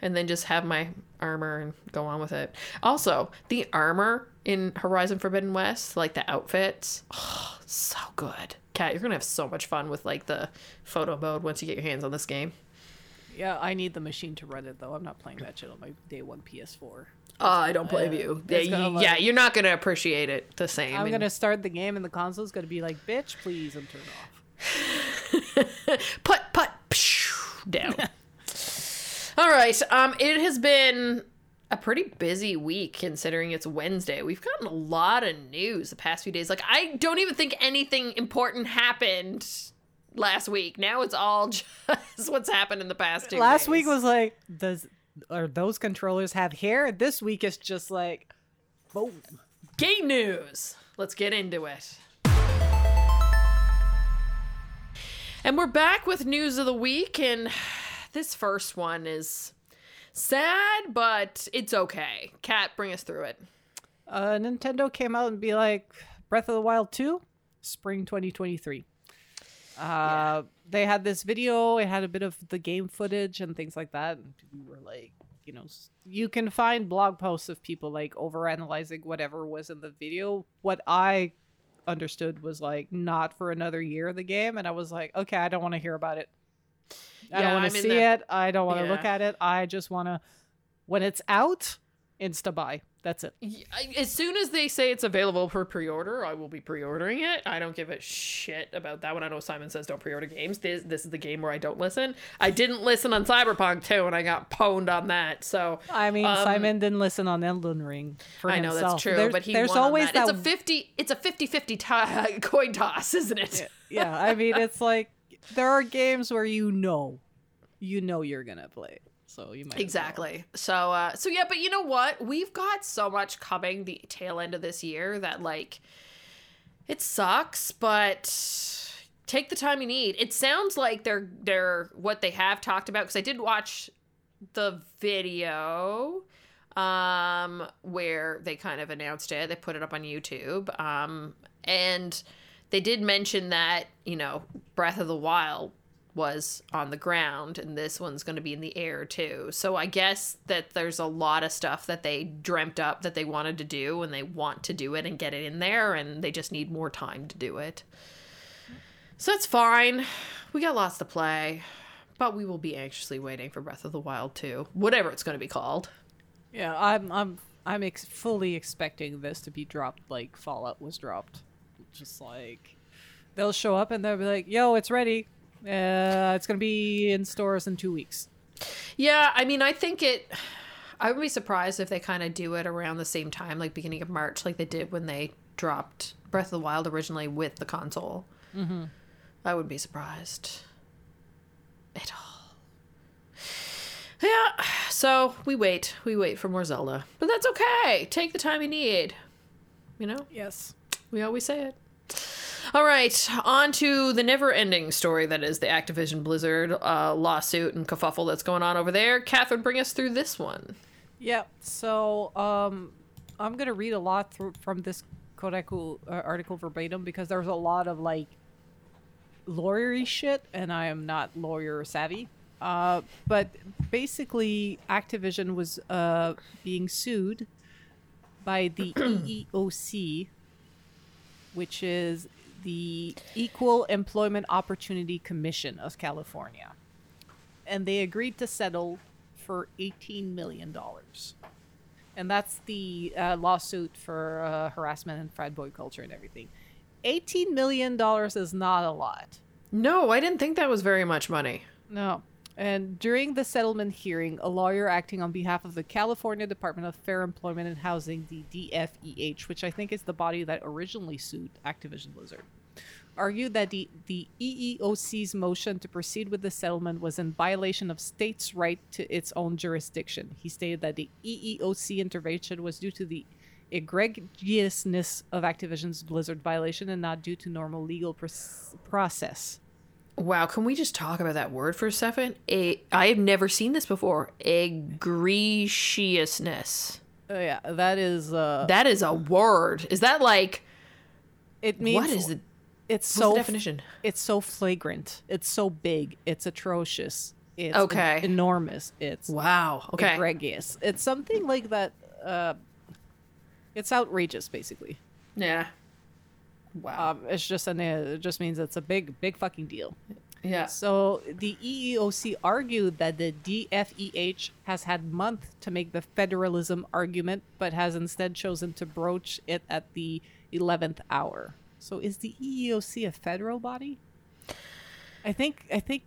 And then just have my armor and go on with it. Also, the armor in Horizon Forbidden West, like the outfits, oh, so good. Kat, you're gonna have so much fun with like the photo mode once you get your hands on this game. yeah, I need the machine to run it though. I'm not playing that shit on my day one PS4. Oh, I don't blame you. Yeah, you- like- yeah, you're not gonna appreciate it the same. I'm and- gonna start the game and the console's gonna be like, bitch, please, and turn it off. put put pshh, down. All right. Um, it has been a pretty busy week considering it's Wednesday. We've gotten a lot of news the past few days. Like I don't even think anything important happened last week. Now it's all just what's happened in the past two. Last week was like, does are those controllers have hair? This week is just like, boom, Game news. Let's get into it. And we're back with news of the week, and this first one is sad, but it's okay. Cat, bring us through it. Uh, Nintendo came out and be like, Breath of the Wild 2, spring 2023. Uh, They had this video, it had a bit of the game footage and things like that. And we were like, you know, you can find blog posts of people like overanalyzing whatever was in the video. What I understood was like not for another year of the game, and I was like, okay, I don't want to hear about it. I Yeah, don't want to see that- it. I don't want to look at it. I just want to, when it's out, insta buy. That's it. As soon as they say it's available for pre-order, I will be pre-ordering it. I don't give a shit about that one. I know Simon says don't pre-order games. This this is the game where I don't listen. I didn't listen on Cyberpunk 2 and I got pwned on that. So I mean, Um, Simon didn't listen on Elden Ring for I know himself. that's true, There's, but he there's always that. that. It's a 50 it's a 50-50 ti- coin toss, isn't it? yeah, I mean, it's like there are games where you know, you know you're gonna play, so you might as well. Exactly. So uh so yeah, but you know what? We've got so much coming the tail end of this year that like it sucks, but take the time you need. It sounds like they're they're what they have talked about because I did watch the video um where they kind of announced it. They put it up on YouTube. Um and they did mention that, you know, Breath of the Wild was on the ground and this one's going to be in the air too. So I guess that there's a lot of stuff that they dreamt up that they wanted to do and they want to do it and get it in there and they just need more time to do it. So that's fine. We got lots to play, but we will be anxiously waiting for Breath of the Wild 2, whatever it's going to be called. Yeah, I'm, I'm, I'm ex- fully expecting this to be dropped like Fallout was dropped. Just like they'll show up and they'll be like, "Yo, it's ready. Uh, it's gonna be in stores in two weeks." Yeah, I mean, I think it. I would be surprised if they kind of do it around the same time, like beginning of March, like they did when they dropped Breath of the Wild originally with the console. Mm-hmm. I would be surprised at all. Yeah, so we wait. We wait for more Zelda. But that's okay. Take the time you need. You know? Yes. We always say it. All right, on to the never ending story that is the Activision Blizzard uh, lawsuit and kerfuffle that's going on over there. Catherine, bring us through this one. Yeah. So, um, I'm gonna read a lot through, from this Kotaku uh, article verbatim because there's a lot of like lawyery shit, and I am not lawyer savvy. Uh, but basically, Activision was uh being sued by the EEOC, which is the Equal Employment Opportunity Commission of California, and they agreed to settle for eighteen million dollars, and that's the uh, lawsuit for uh, harassment and frat boy culture and everything. Eighteen million dollars is not a lot. No, I didn't think that was very much money. No. And during the settlement hearing, a lawyer acting on behalf of the California Department of Fair Employment and Housing, the DFEH, which I think is the body that originally sued Activision Blizzard, argued that the, the EEOC's motion to proceed with the settlement was in violation of states' right to its own jurisdiction. He stated that the EEOC intervention was due to the egregiousness of Activision's Blizzard violation and not due to normal legal pros- process. Wow, can we just talk about that word for a second? A, I have never seen this before. Egregiousness. Oh yeah, that is uh That is a word. Is that like it means what is it? it's so the definition? it's so flagrant. It's so big. It's atrocious. It's Okay. en- enormous. It's Wow. Okay. egregious. It's something like that uh it's outrageous basically. Yeah. Wow. Um it's just an it just means it's a big big fucking deal. yeah. So the EEOC argued that the DFEH has had months to make the federalism argument, but has instead chosen to broach it at the 11th hour. So is the EEOC a federal body? I think I think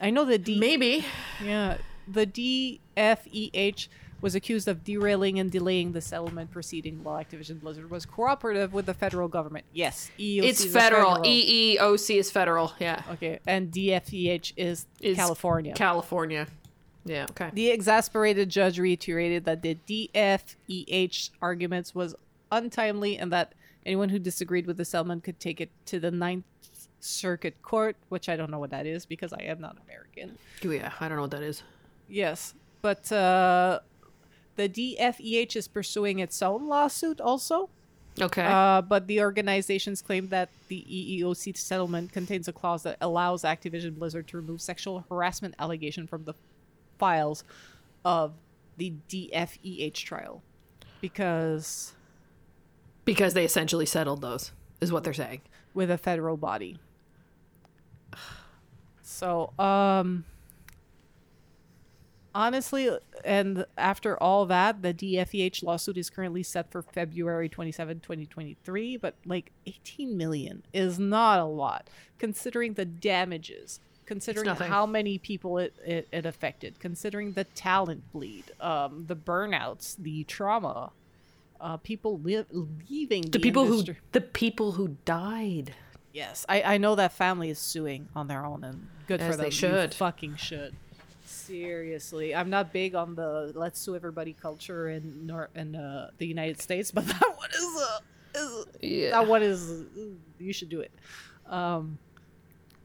I know the D Maybe. yeah the DFEH was accused of derailing and delaying the settlement proceeding while Activision Blizzard was cooperative with the federal government. Yes, EEOC It's is federal. federal. EEOC is federal. Yeah. Okay, and DFEH is, Is California. California. Yeah. Okay. the exasperated judge reiterated that the DFEH arguments was untimely and that anyone who disagreed with the settlement could take it to the Ninth Circuit Court, which I don't know what that is because I am not American. Yeah, I don't know what that is. Yes, but uh, the DFEH is pursuing its own lawsuit also. Okay. Uh, but the organizations claim that the EEOC settlement contains a clause that allows Activision Blizzard to remove sexual harassment allegation from the files of the DFEH trial because because they essentially settled those, is what they're saying. with a federal body. So, um honestly and after all that, the DFEH lawsuit is currently set for February 27, 2023, but like 18 million is not a lot considering the damages, considering how many people it, it, it affected, considering the talent bleed, um the burnouts, the trauma, uh people li- leaving The people industry. who the people who died. Yes, I, I know that family is suing on their own, and good As for them. they You should. fucking should. Seriously, I'm not big on the let's sue everybody culture in Nor- in uh, the United States, but that one is uh, is Yeah. that one is you should do it. Um,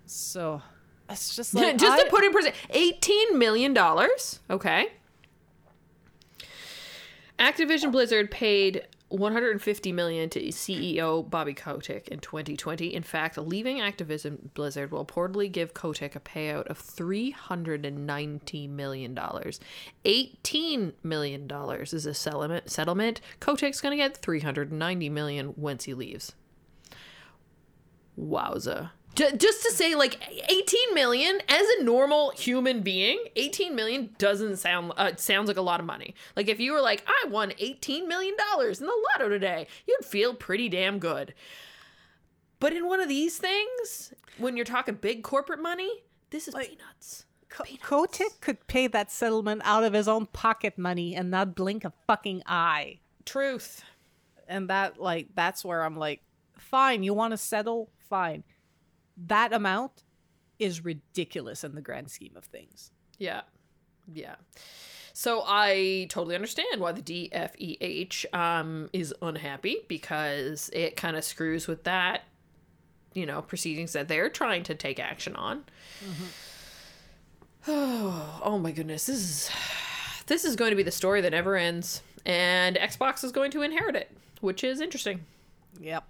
so it's just like Just I- to put in percent, eighteen million dollars. Okay. Activision Blizzard paid 150 million to CEO Bobby Kotick in 2020. In fact, leaving Activision Blizzard will reportedly give Kotick a payout of 390 million dollars. 18 million dollars is a settlement. Settlement. Kotick's going to get 390 million once he leaves. Wowza. J- just to say, like, 18 million as a normal human being, 18 million doesn't sound, uh, sounds like a lot of money. Like, if you were like, I won 18 million dollars in the lotto today, you'd feel pretty damn good. But in one of these things, when you're talking big corporate money, this is peanuts. Ko- Kotick could pay that settlement out of his own pocket money and not blink a fucking eye. Truth. and that like that's where i'm like fine you want to settle fine that amount is ridiculous in the grand scheme of things Yeah. Yeah. So I totally understand why the DFEH um, is unhappy because it kind of screws with that, you know, proceedings that they're trying to take action on. Oh, oh my goodness, this is this is going to be the story that never ends, and Xbox is going to inherit it, which is interesting. yep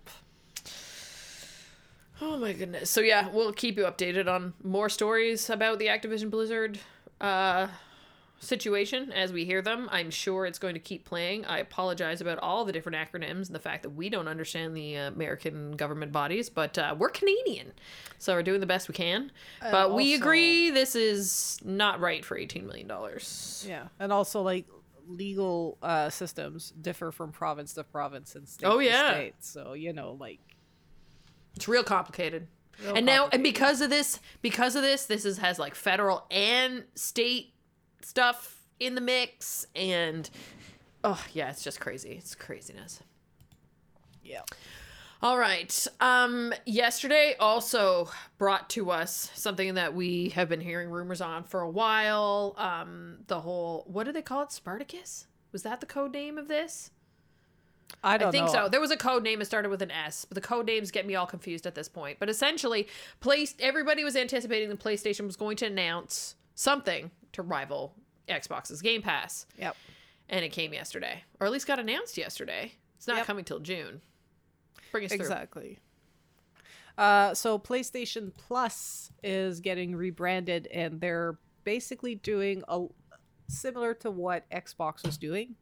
Oh my goodness. So yeah, we'll keep you updated on more stories about the Activision Blizzard uh situation as we hear them. I'm sure it's going to keep playing. I apologize about all the different acronyms and the fact that we don't understand the American government bodies, but uh, we're Canadian. So we're doing the best we can. but we also- agree this is not right for 18 million dollars. yeah and also like legal uh systems differ from province to province and state Oh, to yeah. state so you know like It's real complicated. Real and now, and because of this, because of this, this is has like federal and state stuff in the mix, and oh yeah, it's just crazy. It's craziness. yeah All right. Um, yesterday also brought to us something that we have been hearing rumors on for a while. Um, the whole what do they call it? Spartacus? Was that the code name of this? I don't I think know so. There was a code name that started with an S, but the code names get me all confused at this point. But essentially, place everybody was anticipating the PlayStation was going to announce something to rival Xbox's Game Pass, yep and it came yesterday, or at least got announced yesterday. It's not Yep. coming till June. Bring us through. Exactly. Uh, so PlayStation Plus is getting rebranded, and they're basically doing a similar to what Xbox was doing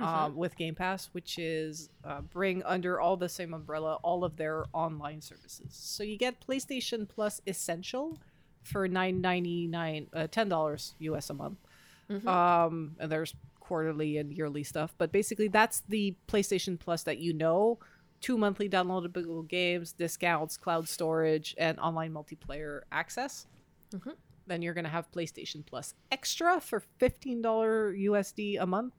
um, with Game Pass, which is uh, bring under all the same umbrella all of their online services. So you get PlayStation Plus Essential for nine ninety nine, uh, ten dollars US a month. Um, and there's quarterly and yearly stuff, but basically that's the PlayStation Plus that you know. Two monthly downloadable games, discounts, cloud storage, and online multiplayer access. Then you're gonna have PlayStation Plus Extra for fifteen dollar USD a month,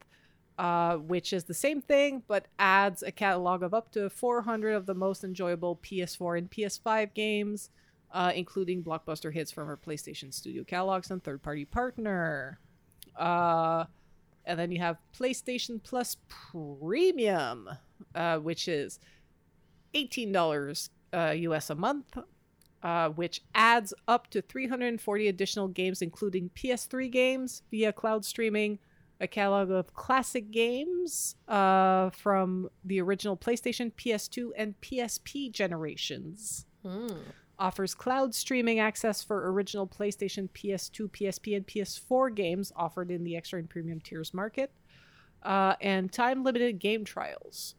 uh, which is the same thing but adds a catalog of up to 400 of the most enjoyable PS4 and PS5 games, uh, including blockbuster hits from our PlayStation Studio catalogs and third-party partner. Uh, And then you have PlayStation Plus Premium, uh, which is $18 uh, US a month, uh, which adds up to 340 additional games, including PS3 games via cloud streaming, a catalog of classic games uh, from the original PlayStation, PS2, and PSP generations. Offers cloud streaming access for original PlayStation, PS2, PSP, and PS4 games offered in the extra and premium tiers market, uh, and time limited game trials.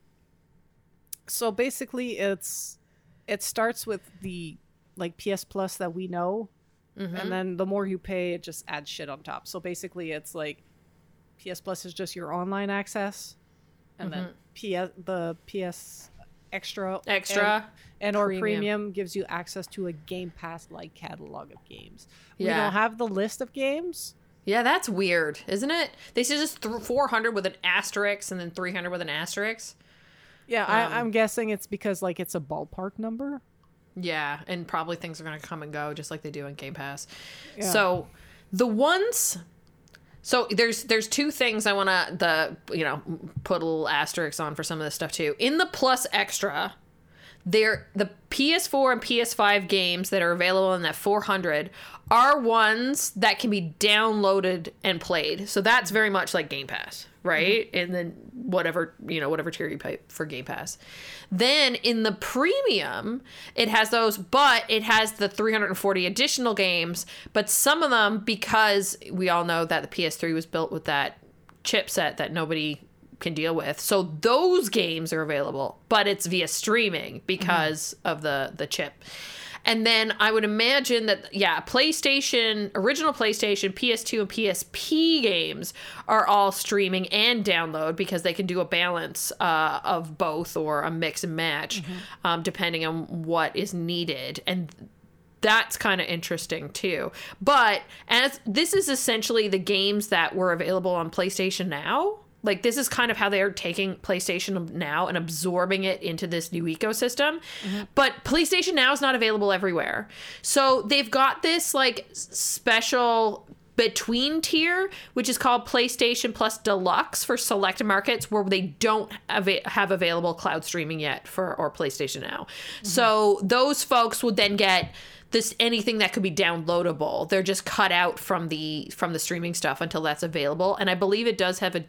So basically, it's it starts with the like PS Plus that we know, and then the more you pay, it just adds shit on top. So basically, it's like PS Plus is just your online access, and then PS the PS Extra Extra and, and or Premium. premium. gives you access to a Game Pass like catalog of games. We don't have the list of games. Yeah, that's weird, isn't it? They said just th- 400 with an asterisk and then 300 with an asterisk. Yeah, Um, I, I'm guessing it's because like it's a ballpark number. Yeah, and probably things are going to come and go just like they do in Game Pass. Yeah. So, the ones so there's there's two things I want to the you know put a little asterisk on for some of this stuff too. In the Plus Extra, there the PS4 and PS5 games that are available in that 400 are ones that can be downloaded and played. So that's very much like Game Pass, Mm-hmm. right? And then whatever, you know, whatever tier you pay for Game Pass. Then in the premium, it has those, but it has the 340 additional games, but some of them because we all know that the PS3 was built with that chipset that nobody can deal with. So those games are available, but it's via streaming because mm-hmm. of the the chip. And then I would imagine that yeah, PlayStation, original PlayStation, PS2 and PSP games are all streaming and download because they can do a balance uh, of both or a mix and match um, depending on what is needed. And that's kind of interesting too. But as this is essentially the games that were available on PlayStation Now. Like this is kind of how they're taking PlayStation Now and absorbing it into this new ecosystem. Mm-hmm. But PlayStation Now is not available everywhere. So they've got this like special between tier, which is called PlayStation Plus Deluxe for select markets where they don't have available cloud streaming yet for or PlayStation Now. Mm-hmm. So those folks would then get this anything that could be downloadable. They're just cut out from the from the streaming stuff until that's available. And I believe it does have a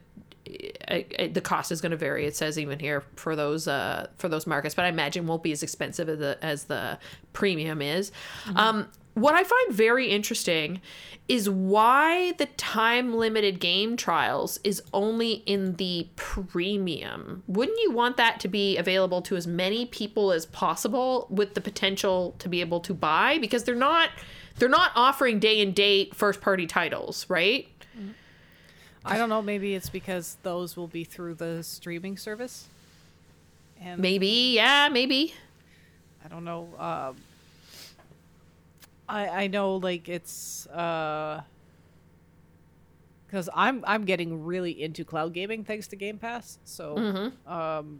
I- I- the cost is going to vary. It says even here for those uh, for those markets, but I imagine won't be as expensive as the as the premium is. Um, what I find very interesting is why the time limited game trials is only in the premium. Wouldn't you want that to be available to as many people as possible with the potential to be able to buy because they're not they're not offering day and date first party titles, right? I don't know. Maybe it's because those will be through the streaming service. And Maybe, yeah, maybe. I don't know. Um, I I know like it's uh because I'm I'm getting really into cloud gaming thanks to Game Pass. So Mm-hmm. um,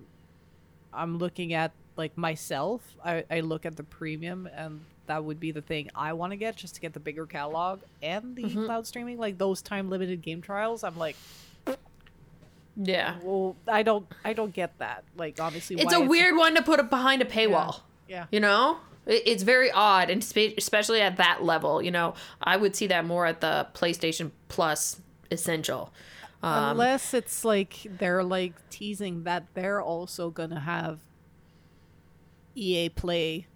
I'm looking at like myself. I I look at the premium and. That would be the thing I want to get just to get the bigger catalog and the Mm-hmm. cloud streaming, like those time limited game trials. I'm like, Yeah. well, I don't, I don't get that. Like, obviously, It's a weird one to put behind a paywall. Yeah. You know? It's very odd, and spe- especially at that level. You know, I would see that more at the PlayStation Plus Essential. Um, Unless it's like they're like teasing that they're also gonna have EA Play.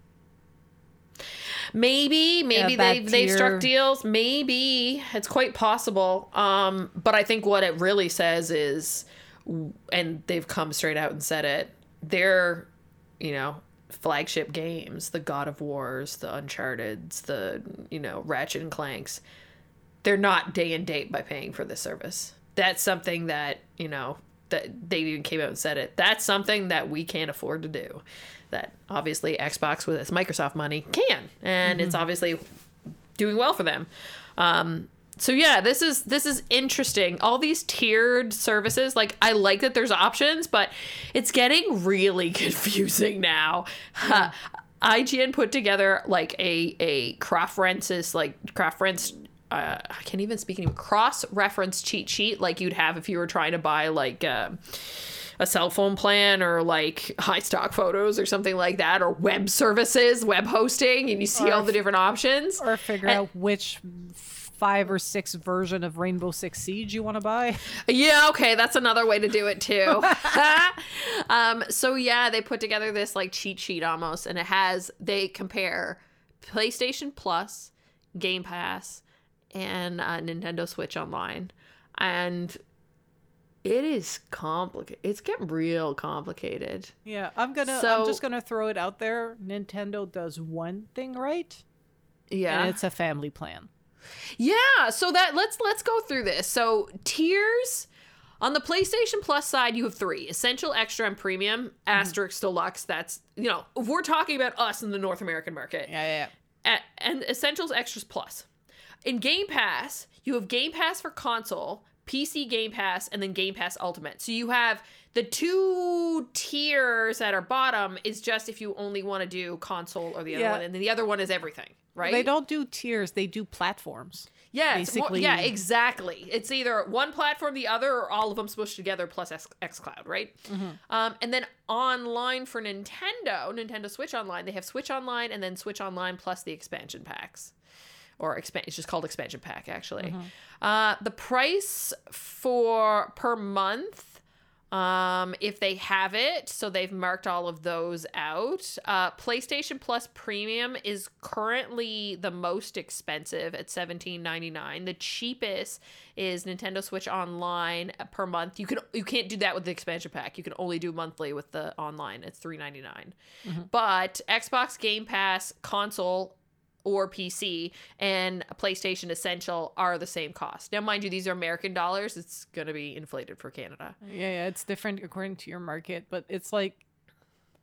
Maybe, maybe that they they've struck deals. Maybe it's quite possible. Um, but I think what it really says is, and they've come straight out and said it. They're, you know, flagship games, the God of Wars, the Uncharted's, the you know Ratchet and Clanks. They're not day and date by paying for this service. That's something that you know that they even came out and said it. That's something that we can't afford to do. That obviously Xbox with its Microsoft money can, and it's obviously doing well for them. Um, so yeah, this is this is interesting. All these tiered services, like I like that there's options, but it's getting really confusing now. IGN put together like a a Rents like Rents uh, I can't even speak anymore. Cross reference cheat sheet like you'd have if you were trying to buy like uh, a cell phone plan or like high stock photos or something like that, or web services, web hosting, and you see Or all the different options. Or figure And- out which five or six version of Rainbow Six Siege you want to buy. Yeah, okay, that's another way to do it too. um, so yeah, they put together this like cheat sheet almost, and it has they compare PlayStation Plus, Game Pass, and uh, Nintendo Switch Online, and it is complicated. It's getting real complicated. Yeah, I'm gonna. So- I'm just gonna throw it out there. Nintendo does one thing right, Yeah, and it's a family plan. Yeah, so that let's let's go through this. So tiers on the PlayStation Plus side, you have three: Essential, Extra, and Premium. Mm-hmm. Asterisk Deluxe. That's you know, if we're talking about us in the North American market, Yeah, yeah. A- and Essentials, Extras, Plus. In Game Pass, you have Game Pass for console, PC Game Pass, and then Game Pass Ultimate. So you have the two tiers at our bottom is just if you only want to do console or the other Yeah. one, and then the other one is everything, right? They don't do tiers; they do platforms. Yeah, it's more- yeah, exactly. It's either one platform, the other, or all of them smushed together plus X- XCloud, right? Um, and then online for Nintendo, Nintendo Switch Online, they have Switch Online and then Switch Online plus the expansion packs, or It's just called expansion pack, actually. Uh, the price for per month. Um, if they have it, so they've marked all of those out. Uh, PlayStation Plus Premium is currently the most expensive at seventeen ninety nine. The cheapest is Nintendo Switch Online per month. You can you can't do that with the expansion pack. You can only do monthly with the online. It's three ninety But Xbox Game Pass console or PC and PlayStation Essential are the same cost. Now, mind you, these are American dollars. It's going to be inflated for Canada. Yeah, yeah, it's different according to your market, but it's like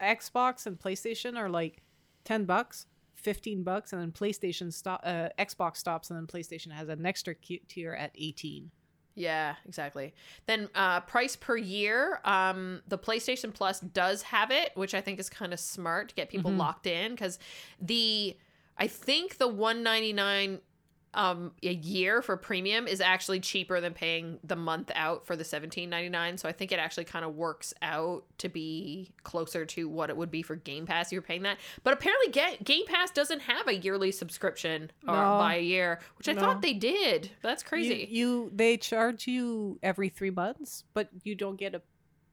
Xbox and PlayStation are like ten bucks, fifteen bucks, and then PlayStation stop. Uh, Xbox stops, and then PlayStation has an extra tier at eighteen. Yeah, exactly. Then uh, price per year. Um, the PlayStation Plus does have it, which I think is kind of smart to get people locked in because the I think the one ninety nine um a year for premium is actually cheaper than paying the month out for the 17.99 so i think it actually kind of works out to be closer to what it would be for game pass you're paying that but apparently Ga- game pass doesn't have a yearly subscription or No. by a year which i No. thought they did that's You, crazy you they charge you every three months, but you don't get a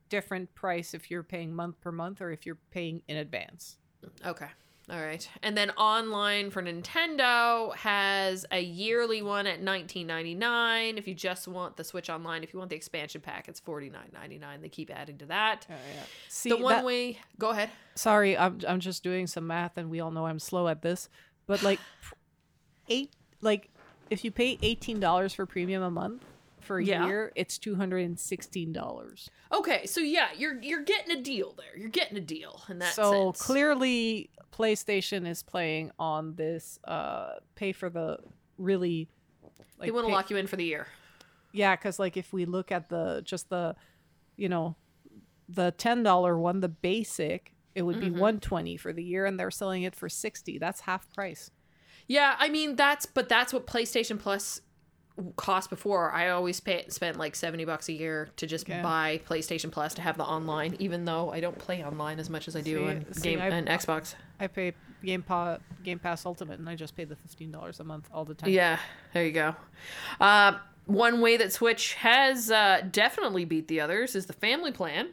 different price if you're paying month per month or if you're paying in advance. Okay. All right. And then online for Nintendo has a yearly one at 19.99 if you just want the Switch online. If you want the expansion pack, it's 49.99. They keep adding to that. Oh, yeah. See, the one that- way Go ahead. sorry, I'm I'm just doing some math, and we all know I'm slow at this. But like eight, like if you pay eighteen dollars for premium a month for a Yeah. year, it's two hundred and sixteen dollars. Okay, so yeah, you're you're getting a deal there. You're getting a deal in that So sense. clearly, PlayStation is playing on this uh pay for the really. Like, they want to pay- lock you in for the year. Yeah, because like if we look at the just the, you know, the ten dollar one, the basic, it would Mm-hmm. be one twenty for the year, and they're selling it for sixty. That's half price. Yeah, I mean that's but that's what PlayStation Plus cost before. I always pay spent like 70 bucks a year to just Okay. buy PlayStation Plus to have the online even though I don't play online as much as I do See- in see, game I- and Xbox. I pay Game Pa Game Pass Ultimate, and I just pay the fifteen dollars a month all the time. Yeah, there you go. Uh, one way that Switch has uh, definitely beat the others is the family plan.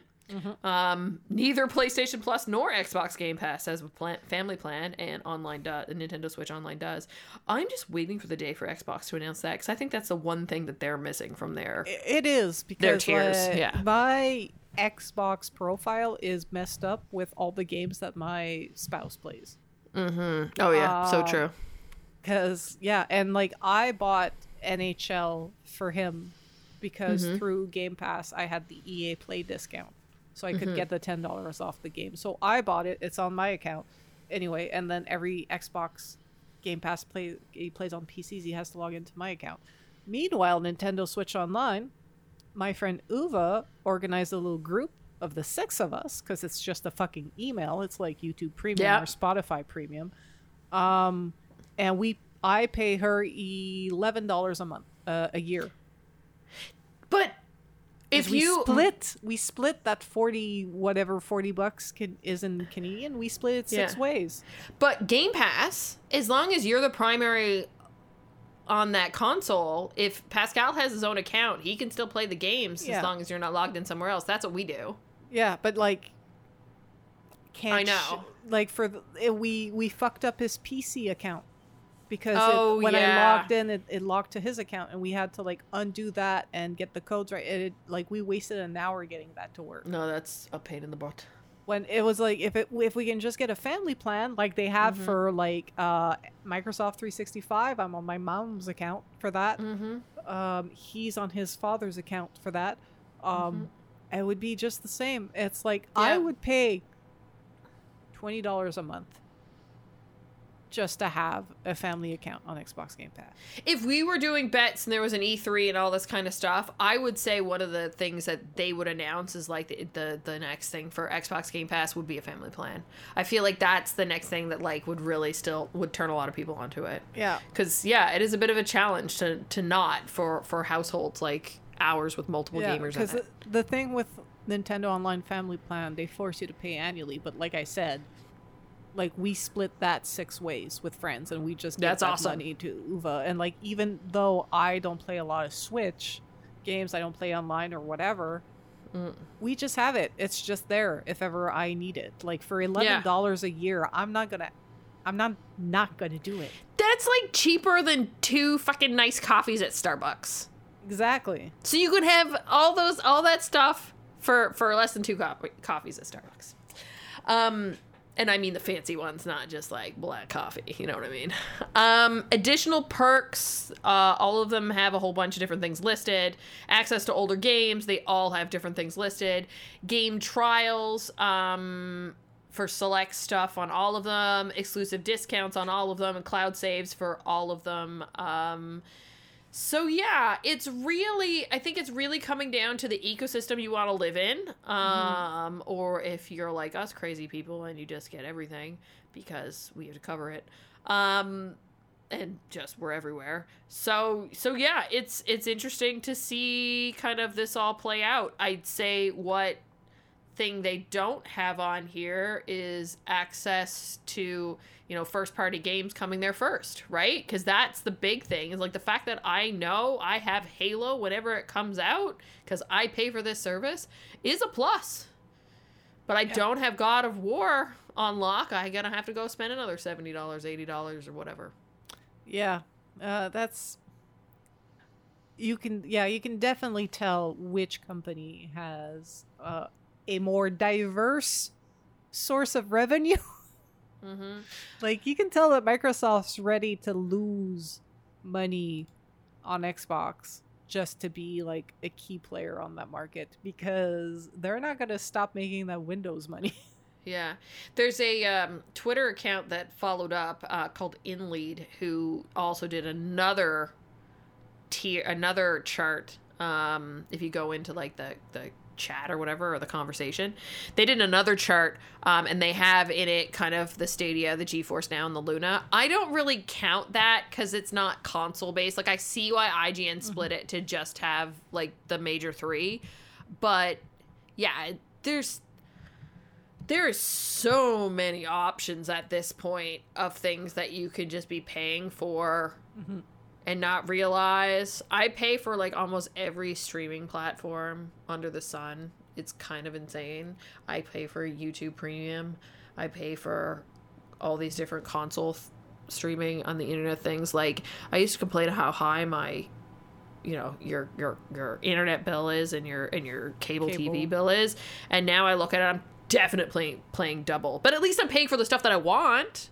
Um, neither PlayStation Plus nor Xbox Game Pass has a plan- family plan, and online do- Nintendo Switch Online does. I'm just waiting for the day for Xbox to announce that because I think that's the one thing that they're missing from their. I- It is because tiers, uh, yeah. my Xbox profile is messed up with all the games that my spouse plays. Mm-hmm. Oh yeah, so Uh, true. Cause yeah, and like I bought NHL for him because Mm-hmm. through Game Pass I had the EA Play discount, so I could Mm-hmm. get the ten dollars off the game. So I bought it. It's on my account anyway, and then every Xbox Game Pass play he plays on PCs, he has to log into my account. Meanwhile, Nintendo Switch Online, my friend Uva organized a little group of the six of us because it's just a fucking email. It's like YouTube Premium Yeah. or Spotify Premium. Um, and we I pay her eleven dollars a month, uh, a year. But if you split, we split that forty whatever forty bucks can, is in Canadian. We split it six Yeah. ways. But Game Pass, as long as you're the primary on that console, if Pascal has his own account, he can still play the games Yeah. as long as you're not logged in somewhere else. That's what we do. Yeah, but like, can't I sh- know. like for the, eh, we we fucked up his PC account because Oh, it, when I logged in, it, it logged to his account, and we had to like undo that and get the codes right. And it like we wasted an hour getting that to work. No, that's a pain in the butt. When it was like if it if we can just get a family plan like they have Mhm. for like uh Microsoft 365, I'm on my mom's account for that. Mm-hmm. Um, he's on his father's account for that. Um, Mhm. it would be just the same. It's like I would pay twenty dollars a month just to have a family account on Xbox Game Pass. If we were doing bets and there was an E3 and all this kind of stuff, I would say one of the things that they would announce is like the the, the next thing for Xbox Game Pass would be a family plan. I feel like that's the next thing that like would really still would turn a lot of people onto it. Yeah, because yeah it is a bit of a challenge to to not for for households like ours with multiple yeah. gamers in the, the thing with Nintendo Online Family Plan, they force you to pay annually. But like I said, like we split that six ways with friends, and we just That's that awesome. money to Uva. And like even though I don't play a lot of Switch games, I don't play online or whatever. Mm. we just have it. It's just there if ever I need it. Like for eleven dollars a year, I'm not gonna, I'm not not gonna do it. that's like cheaper than two fucking nice coffees at starbucks Exactly. so you could have all those all that stuff for for less than two co- coffees at starbucks um and I mean the fancy ones, not just like black coffee. You know what I mean? Um, additional perks. Uh, all of them have a whole bunch of different things listed. Access to older games. They all have different things listed. Game trials. Um, for select stuff on all of them. Exclusive discounts on all of them, and cloud saves for all of them. Um, so yeah, it's really I think it's really coming down to the ecosystem you want to live in. Um or if you're like us crazy people and you just get everything because we have to cover it. Um and just we're everywhere. So so yeah, it's it's interesting to see kind of this all play out. I'd say what thing they don't have on here is access to you know first party games coming there first right? Because that's the big thing is like the fact that i know i have halo whenever it comes out because i pay for this service is a plus. But i don't have god of war on lock. I gotta have to go spend another $70 $80 or whatever. Yeah, uh, that's. You can yeah you can definitely tell which company has uh, a more diverse source of revenue. mm-hmm. like you can tell that Microsoft's ready to lose money on Xbox just to be like a key player on that market because they're not going to stop making that Windows money. Yeah. There's a um, Twitter account that followed up uh, called InLead who also did another tier, another chart. Um, if you go into like the, the chat or whatever, or the conversation, they did another chart um, and they have in it kind of the Stadia, the GeForce Now, and the Luna. I don't really count that because it's not console based. Like, I see why IGN split it to just have like the major three. But yeah, there's there's so many options at this point of things that you could just be paying for Mhm. And not realize i pay for like almost every streaming platform under the sun. It's kind of insane. I pay for youtube premium. I pay for all these different console th- streaming on the internet things. Like i used to complain how high my you know your your your internet bill is and your and your cable, Cable. TV bill is. And now I look at it I'm definitely playing playing double. But at least I'm paying for the stuff that I want.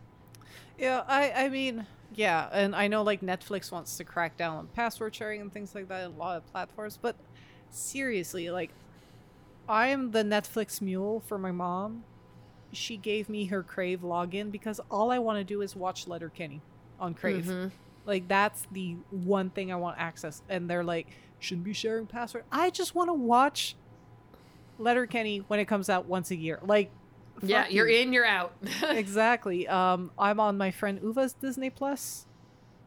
Yeah, I I mean, yeah, and I know like Netflix wants to crack down on password sharing and things like that in a lot of platforms, but seriously, like I am the Netflix mule for my mom. She gave me her Crave login because all I want to do is watch Letterkenny on Crave. Mhm. Like that's the one thing I want access. And they're like, shouldn't be sharing password. I just want to watch Letterkenny when it comes out once a year. Like yeah you're you in you're out exactly. Um, I'm on my friend Uva's Disney Plus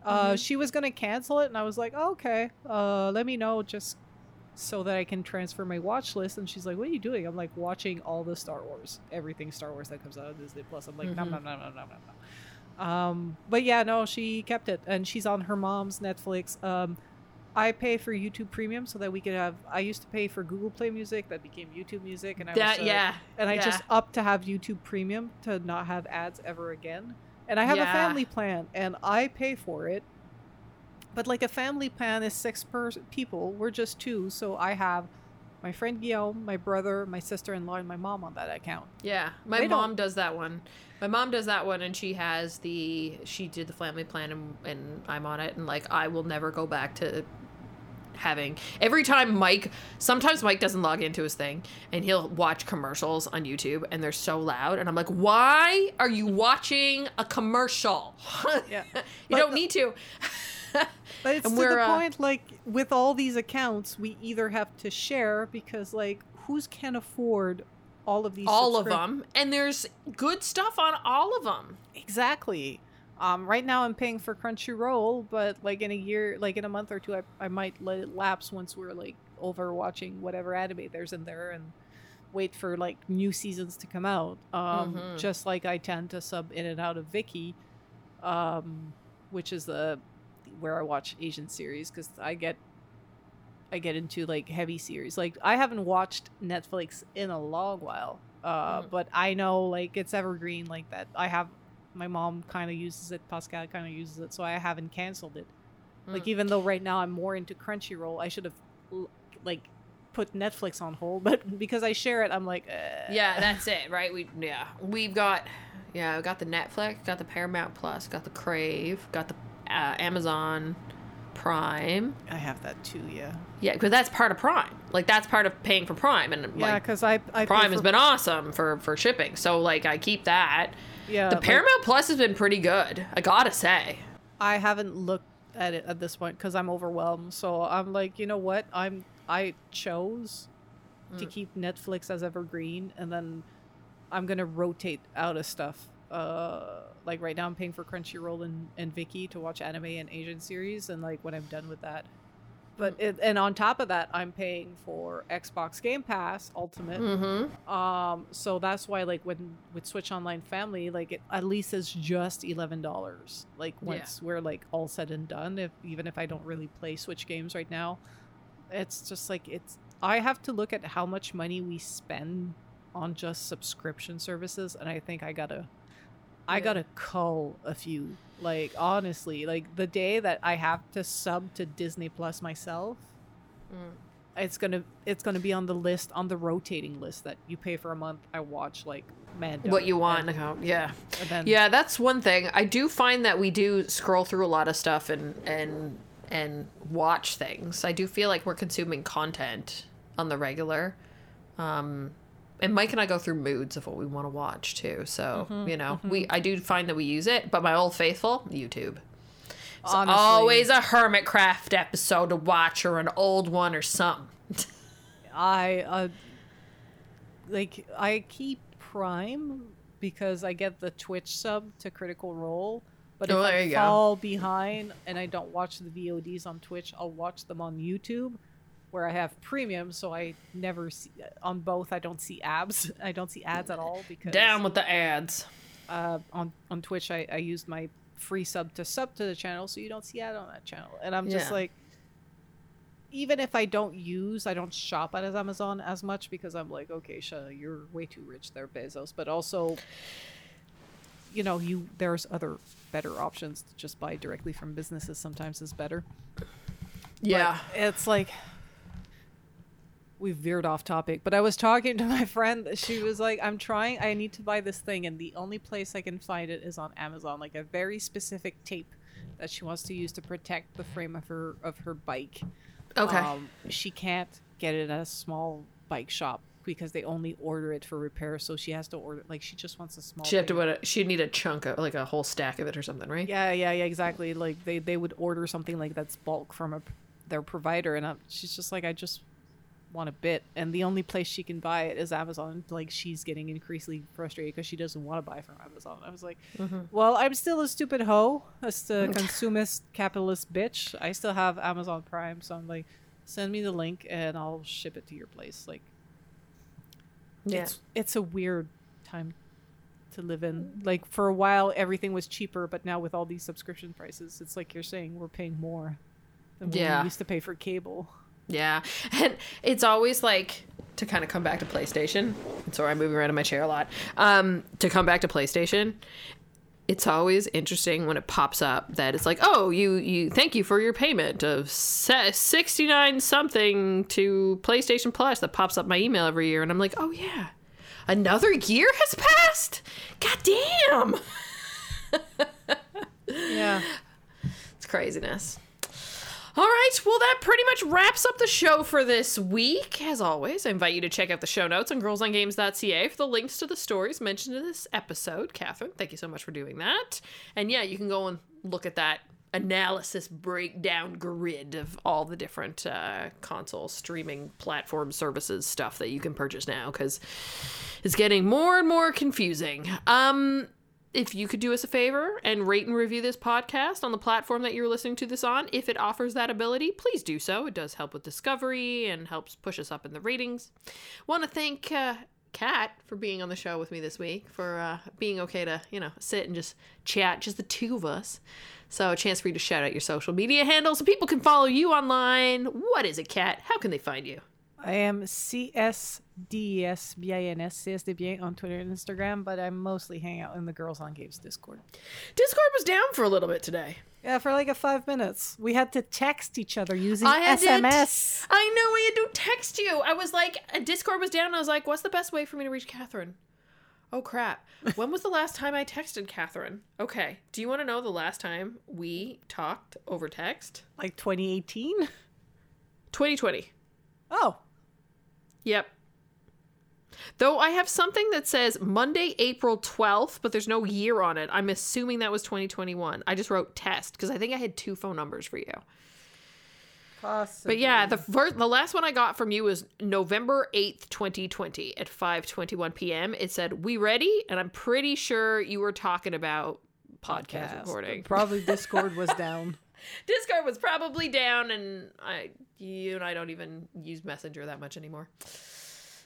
Uh, she was gonna cancel it, and I was like, oh, okay. Uh, let me know just so that I can transfer my watch list. And she's like, what are you doing? I'm like watching all the Star Wars, everything Star Wars that comes out of Disney Plus. I'm like, no, Mhm. no, no, no, no, no, no. Um, but yeah, no, she kept it, and she's on her mom's Netflix. Um, I pay for YouTube Premium so that we could have. I used to pay for Google Play Music, that became YouTube Music, and I That was, uh, yeah. and I yeah. just upped to have YouTube Premium to not have ads ever again. And I have a family plan, and I pay for it. But like a family plan is six per people. We're just two, so I have my friend Guillaume, my brother, my sister-in-law, and my mom on that account. Yeah, my They don't- mom does that one. My mom does that one, and she has the she did the family plan, and, and I'm on it, and like I will never go back to having every time Mike. Sometimes Mike doesn't log into his thing, and he'll watch commercials on YouTube, and they're so loud, and I'm like, why are you watching a commercial? Yeah. you But don't the- need to. But it's to the uh, point, like with all these accounts, we either have to share because like who's can afford all of these? all of them, and there's good stuff on all of them. Exactly. Um, right now I'm paying for Crunchyroll, but like in a year, like in a month or two, I, I might let it lapse once we're like over watching whatever anime there's in there and wait for like new seasons to come out. Um, Mhm. just like I tend to sub in and out of Viki, um, which is the where I watch Asian series because I get I get into like heavy series. Like I haven't watched Netflix in a long while. Uh, Mm. but I know like it's evergreen like that. I have my mom kind of uses it, Pascal kind of uses it, so I haven't canceled it. Like Mm. even though right now I'm more into Crunchyroll, I should have like put Netflix on hold, but because I share it, I'm like, eh. Yeah, that's it, right? We yeah, we've got yeah, we got the Netflix, got the Paramount Plus, got the Crave, got the uh, Amazon Prime. I have that too. Yeah, Yeah, because that's part of Prime. Like that's part of paying for Prime, and yeah, like because I, I pay Prime has been awesome for for shipping. So like I keep that. yeah the like, Paramount Plus has been pretty good. I gotta say. I haven't looked at it at this point because I'm overwhelmed. So I'm like, you know what? I'm I chose to Mm. keep Netflix as evergreen, and then I'm gonna rotate out of stuff. Uh, like right now, I'm paying for Crunchyroll and and Viki to watch anime and Asian series, and like when I'm done with that. But it, and on top of that, I'm paying for Xbox Game Pass Ultimate. Mm-hmm. Um, so that's why like when with Switch Online Family, like it at least is just eleven dollars. Like Yeah. once we're like all said and done, if even if I don't really play Switch games right now, it's just like it's. I have to look at how much money we spend on just subscription services, and I think I gotta, I gotta cull a few. Like honestly, like the day that I have to sub to Disney Plus myself, Mm. it's gonna it's gonna be on the list on the rotating list that you pay for a month. I watch like man What you want? Yeah. and then Yeah, that's one thing. I do find that we do scroll through a lot of stuff and and and watch things. I do feel like we're consuming content on the regular. Um and Mike and I go through moods of what we want to watch too. So, Mm-hmm, you know, we I do find that we use it, but my old faithful, YouTube. It's Honestly. always a Hermitcraft episode to watch or an old one or something. I uh like I keep Prime because I get the Twitch sub to Critical Role. But Oh, if I you go. fall behind and I don't watch the VODs on Twitch, I'll watch them on YouTube where I have premium so I never see on both I don't see abs. I don't see ads at all because Down with the ads. uh, on on Twitch, I, I used my free sub to sub to the channel, so you don't see ad on that channel. And I'm just Yeah. like, even if I don't use, I don't shop at Amazon as much because I'm like, okay, Sha, you're way too rich there, Bezos. But also, you know, you there's other better options to just buy directly from businesses. Sometimes is better. Yeah. But it's like we veered off topic, but I was talking to my friend. She was like, "I'm trying. I need to buy this thing, and the only place I can find it is on Amazon. Like a very specific tape that she wants to use to protect the frame of her of her bike. Okay. Um, she can't get it at a small bike shop because they only order it for repair. So she has to order. Like she just wants a small. She'd have to a, she'd need a chunk of like a whole stack of it or something, right? Yeah, yeah, yeah, exactly. Like they they would order something like that's bulk from a their provider, and I'm, she's just like, I just want a bit, and the only place she can buy it is Amazon. Like she's getting increasingly frustrated because she doesn't want to buy from Amazon. I was like, mm-hmm. well, I'm still a stupid hoe, as the consumist capitalist bitch. I still have Amazon Prime, so I'm like, send me the link and I'll ship it to your place. Like, Yeah. it's it's a weird time to live in. Like for a while, everything was cheaper, but now with all these subscription prices, it's like you're saying we're paying more than Yeah. we used to pay for cable. Yeah. And it's always like to kind of come back to PlayStation. Sorry, I'm moving around in my chair a lot. Um, to come back to PlayStation, it's always interesting when it pops up that it's like, oh, you you thank you for your payment of 69 something to PlayStation Plus that pops up my email every year and I'm like, "Oh yeah. Another year has passed? God damn." Yeah. It's craziness. All right, well, that pretty much wraps up the show for this week. As always, I invite you to check out the show notes on girlsongames.ca for the links to the stories mentioned in this episode. Catherine, thank you so much for doing that. And yeah, you can go and look at that analysis breakdown grid of all the different uh, console streaming platform services stuff that you can purchase now because it's getting more and more confusing. Um, if you could do us a favor and rate and review this podcast on the platform that you're listening to this on, if it offers that ability, please do so. It does help with discovery and helps push us up in the ratings. Want to thank uh, Kat for being on the show with me this week, for uh, being okay to, you know, sit and just chat, just the two of us. So, a chance for you to shout out your social media handles so people can follow you online. What is it, Kat? How can they find you? I am CSDSBINS, CSD on Twitter and Instagram, but I mostly hang out in the Girls on Games Discord. Discord was down for a little bit today. Yeah, for like a five minutes. We had to text each other using I SMS. I know we had to text you. I was like, uh, Discord was down. I was like, what's the best way for me to reach Catherine? Oh crap! When was the last time I texted Catherine? Okay, do you want to know the last time we talked over text? like 2018? 2020. Oh, Yep. Though I have something that says Monday, April 12th, but there's no year on it. I'm assuming that was 2021. I just wrote test because I think I had two phone numbers for you. Awesome. But yeah, the first, the last one I got from you was November 8th, 2020 at 5:21 p.m. It said, "We ready?" and I'm pretty sure you were talking about podcast Podcast. recording. Probably Discord was down. Discord was probably down and I you and I don't even use Messenger that much anymore.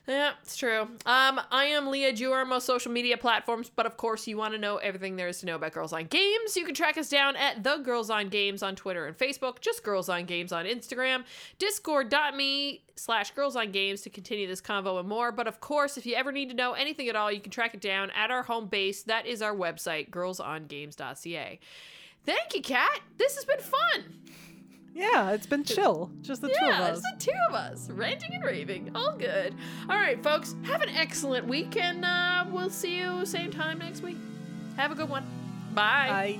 Yeah, it's true. Um, I am Leah Jewer on most social media platforms, but of course, you want to know everything there is to know about Girls on Games. You can track us down at The Girls on Games on Twitter and Facebook, just Girls on Games on Instagram, discord.me slash Girls on Games to continue this convo and more. But of course, if you ever need to know anything at all, you can track it down at our home base. That is our website, girlsongames.ca. Thank you, Kat. This has been fun. Yeah, it's been chill. Just the two of Yeah, us. it's the two of us ranting and raving. All good. All right, folks, have an excellent week, and uh, we'll see you same time next week. Have a good one. Bye. Bye.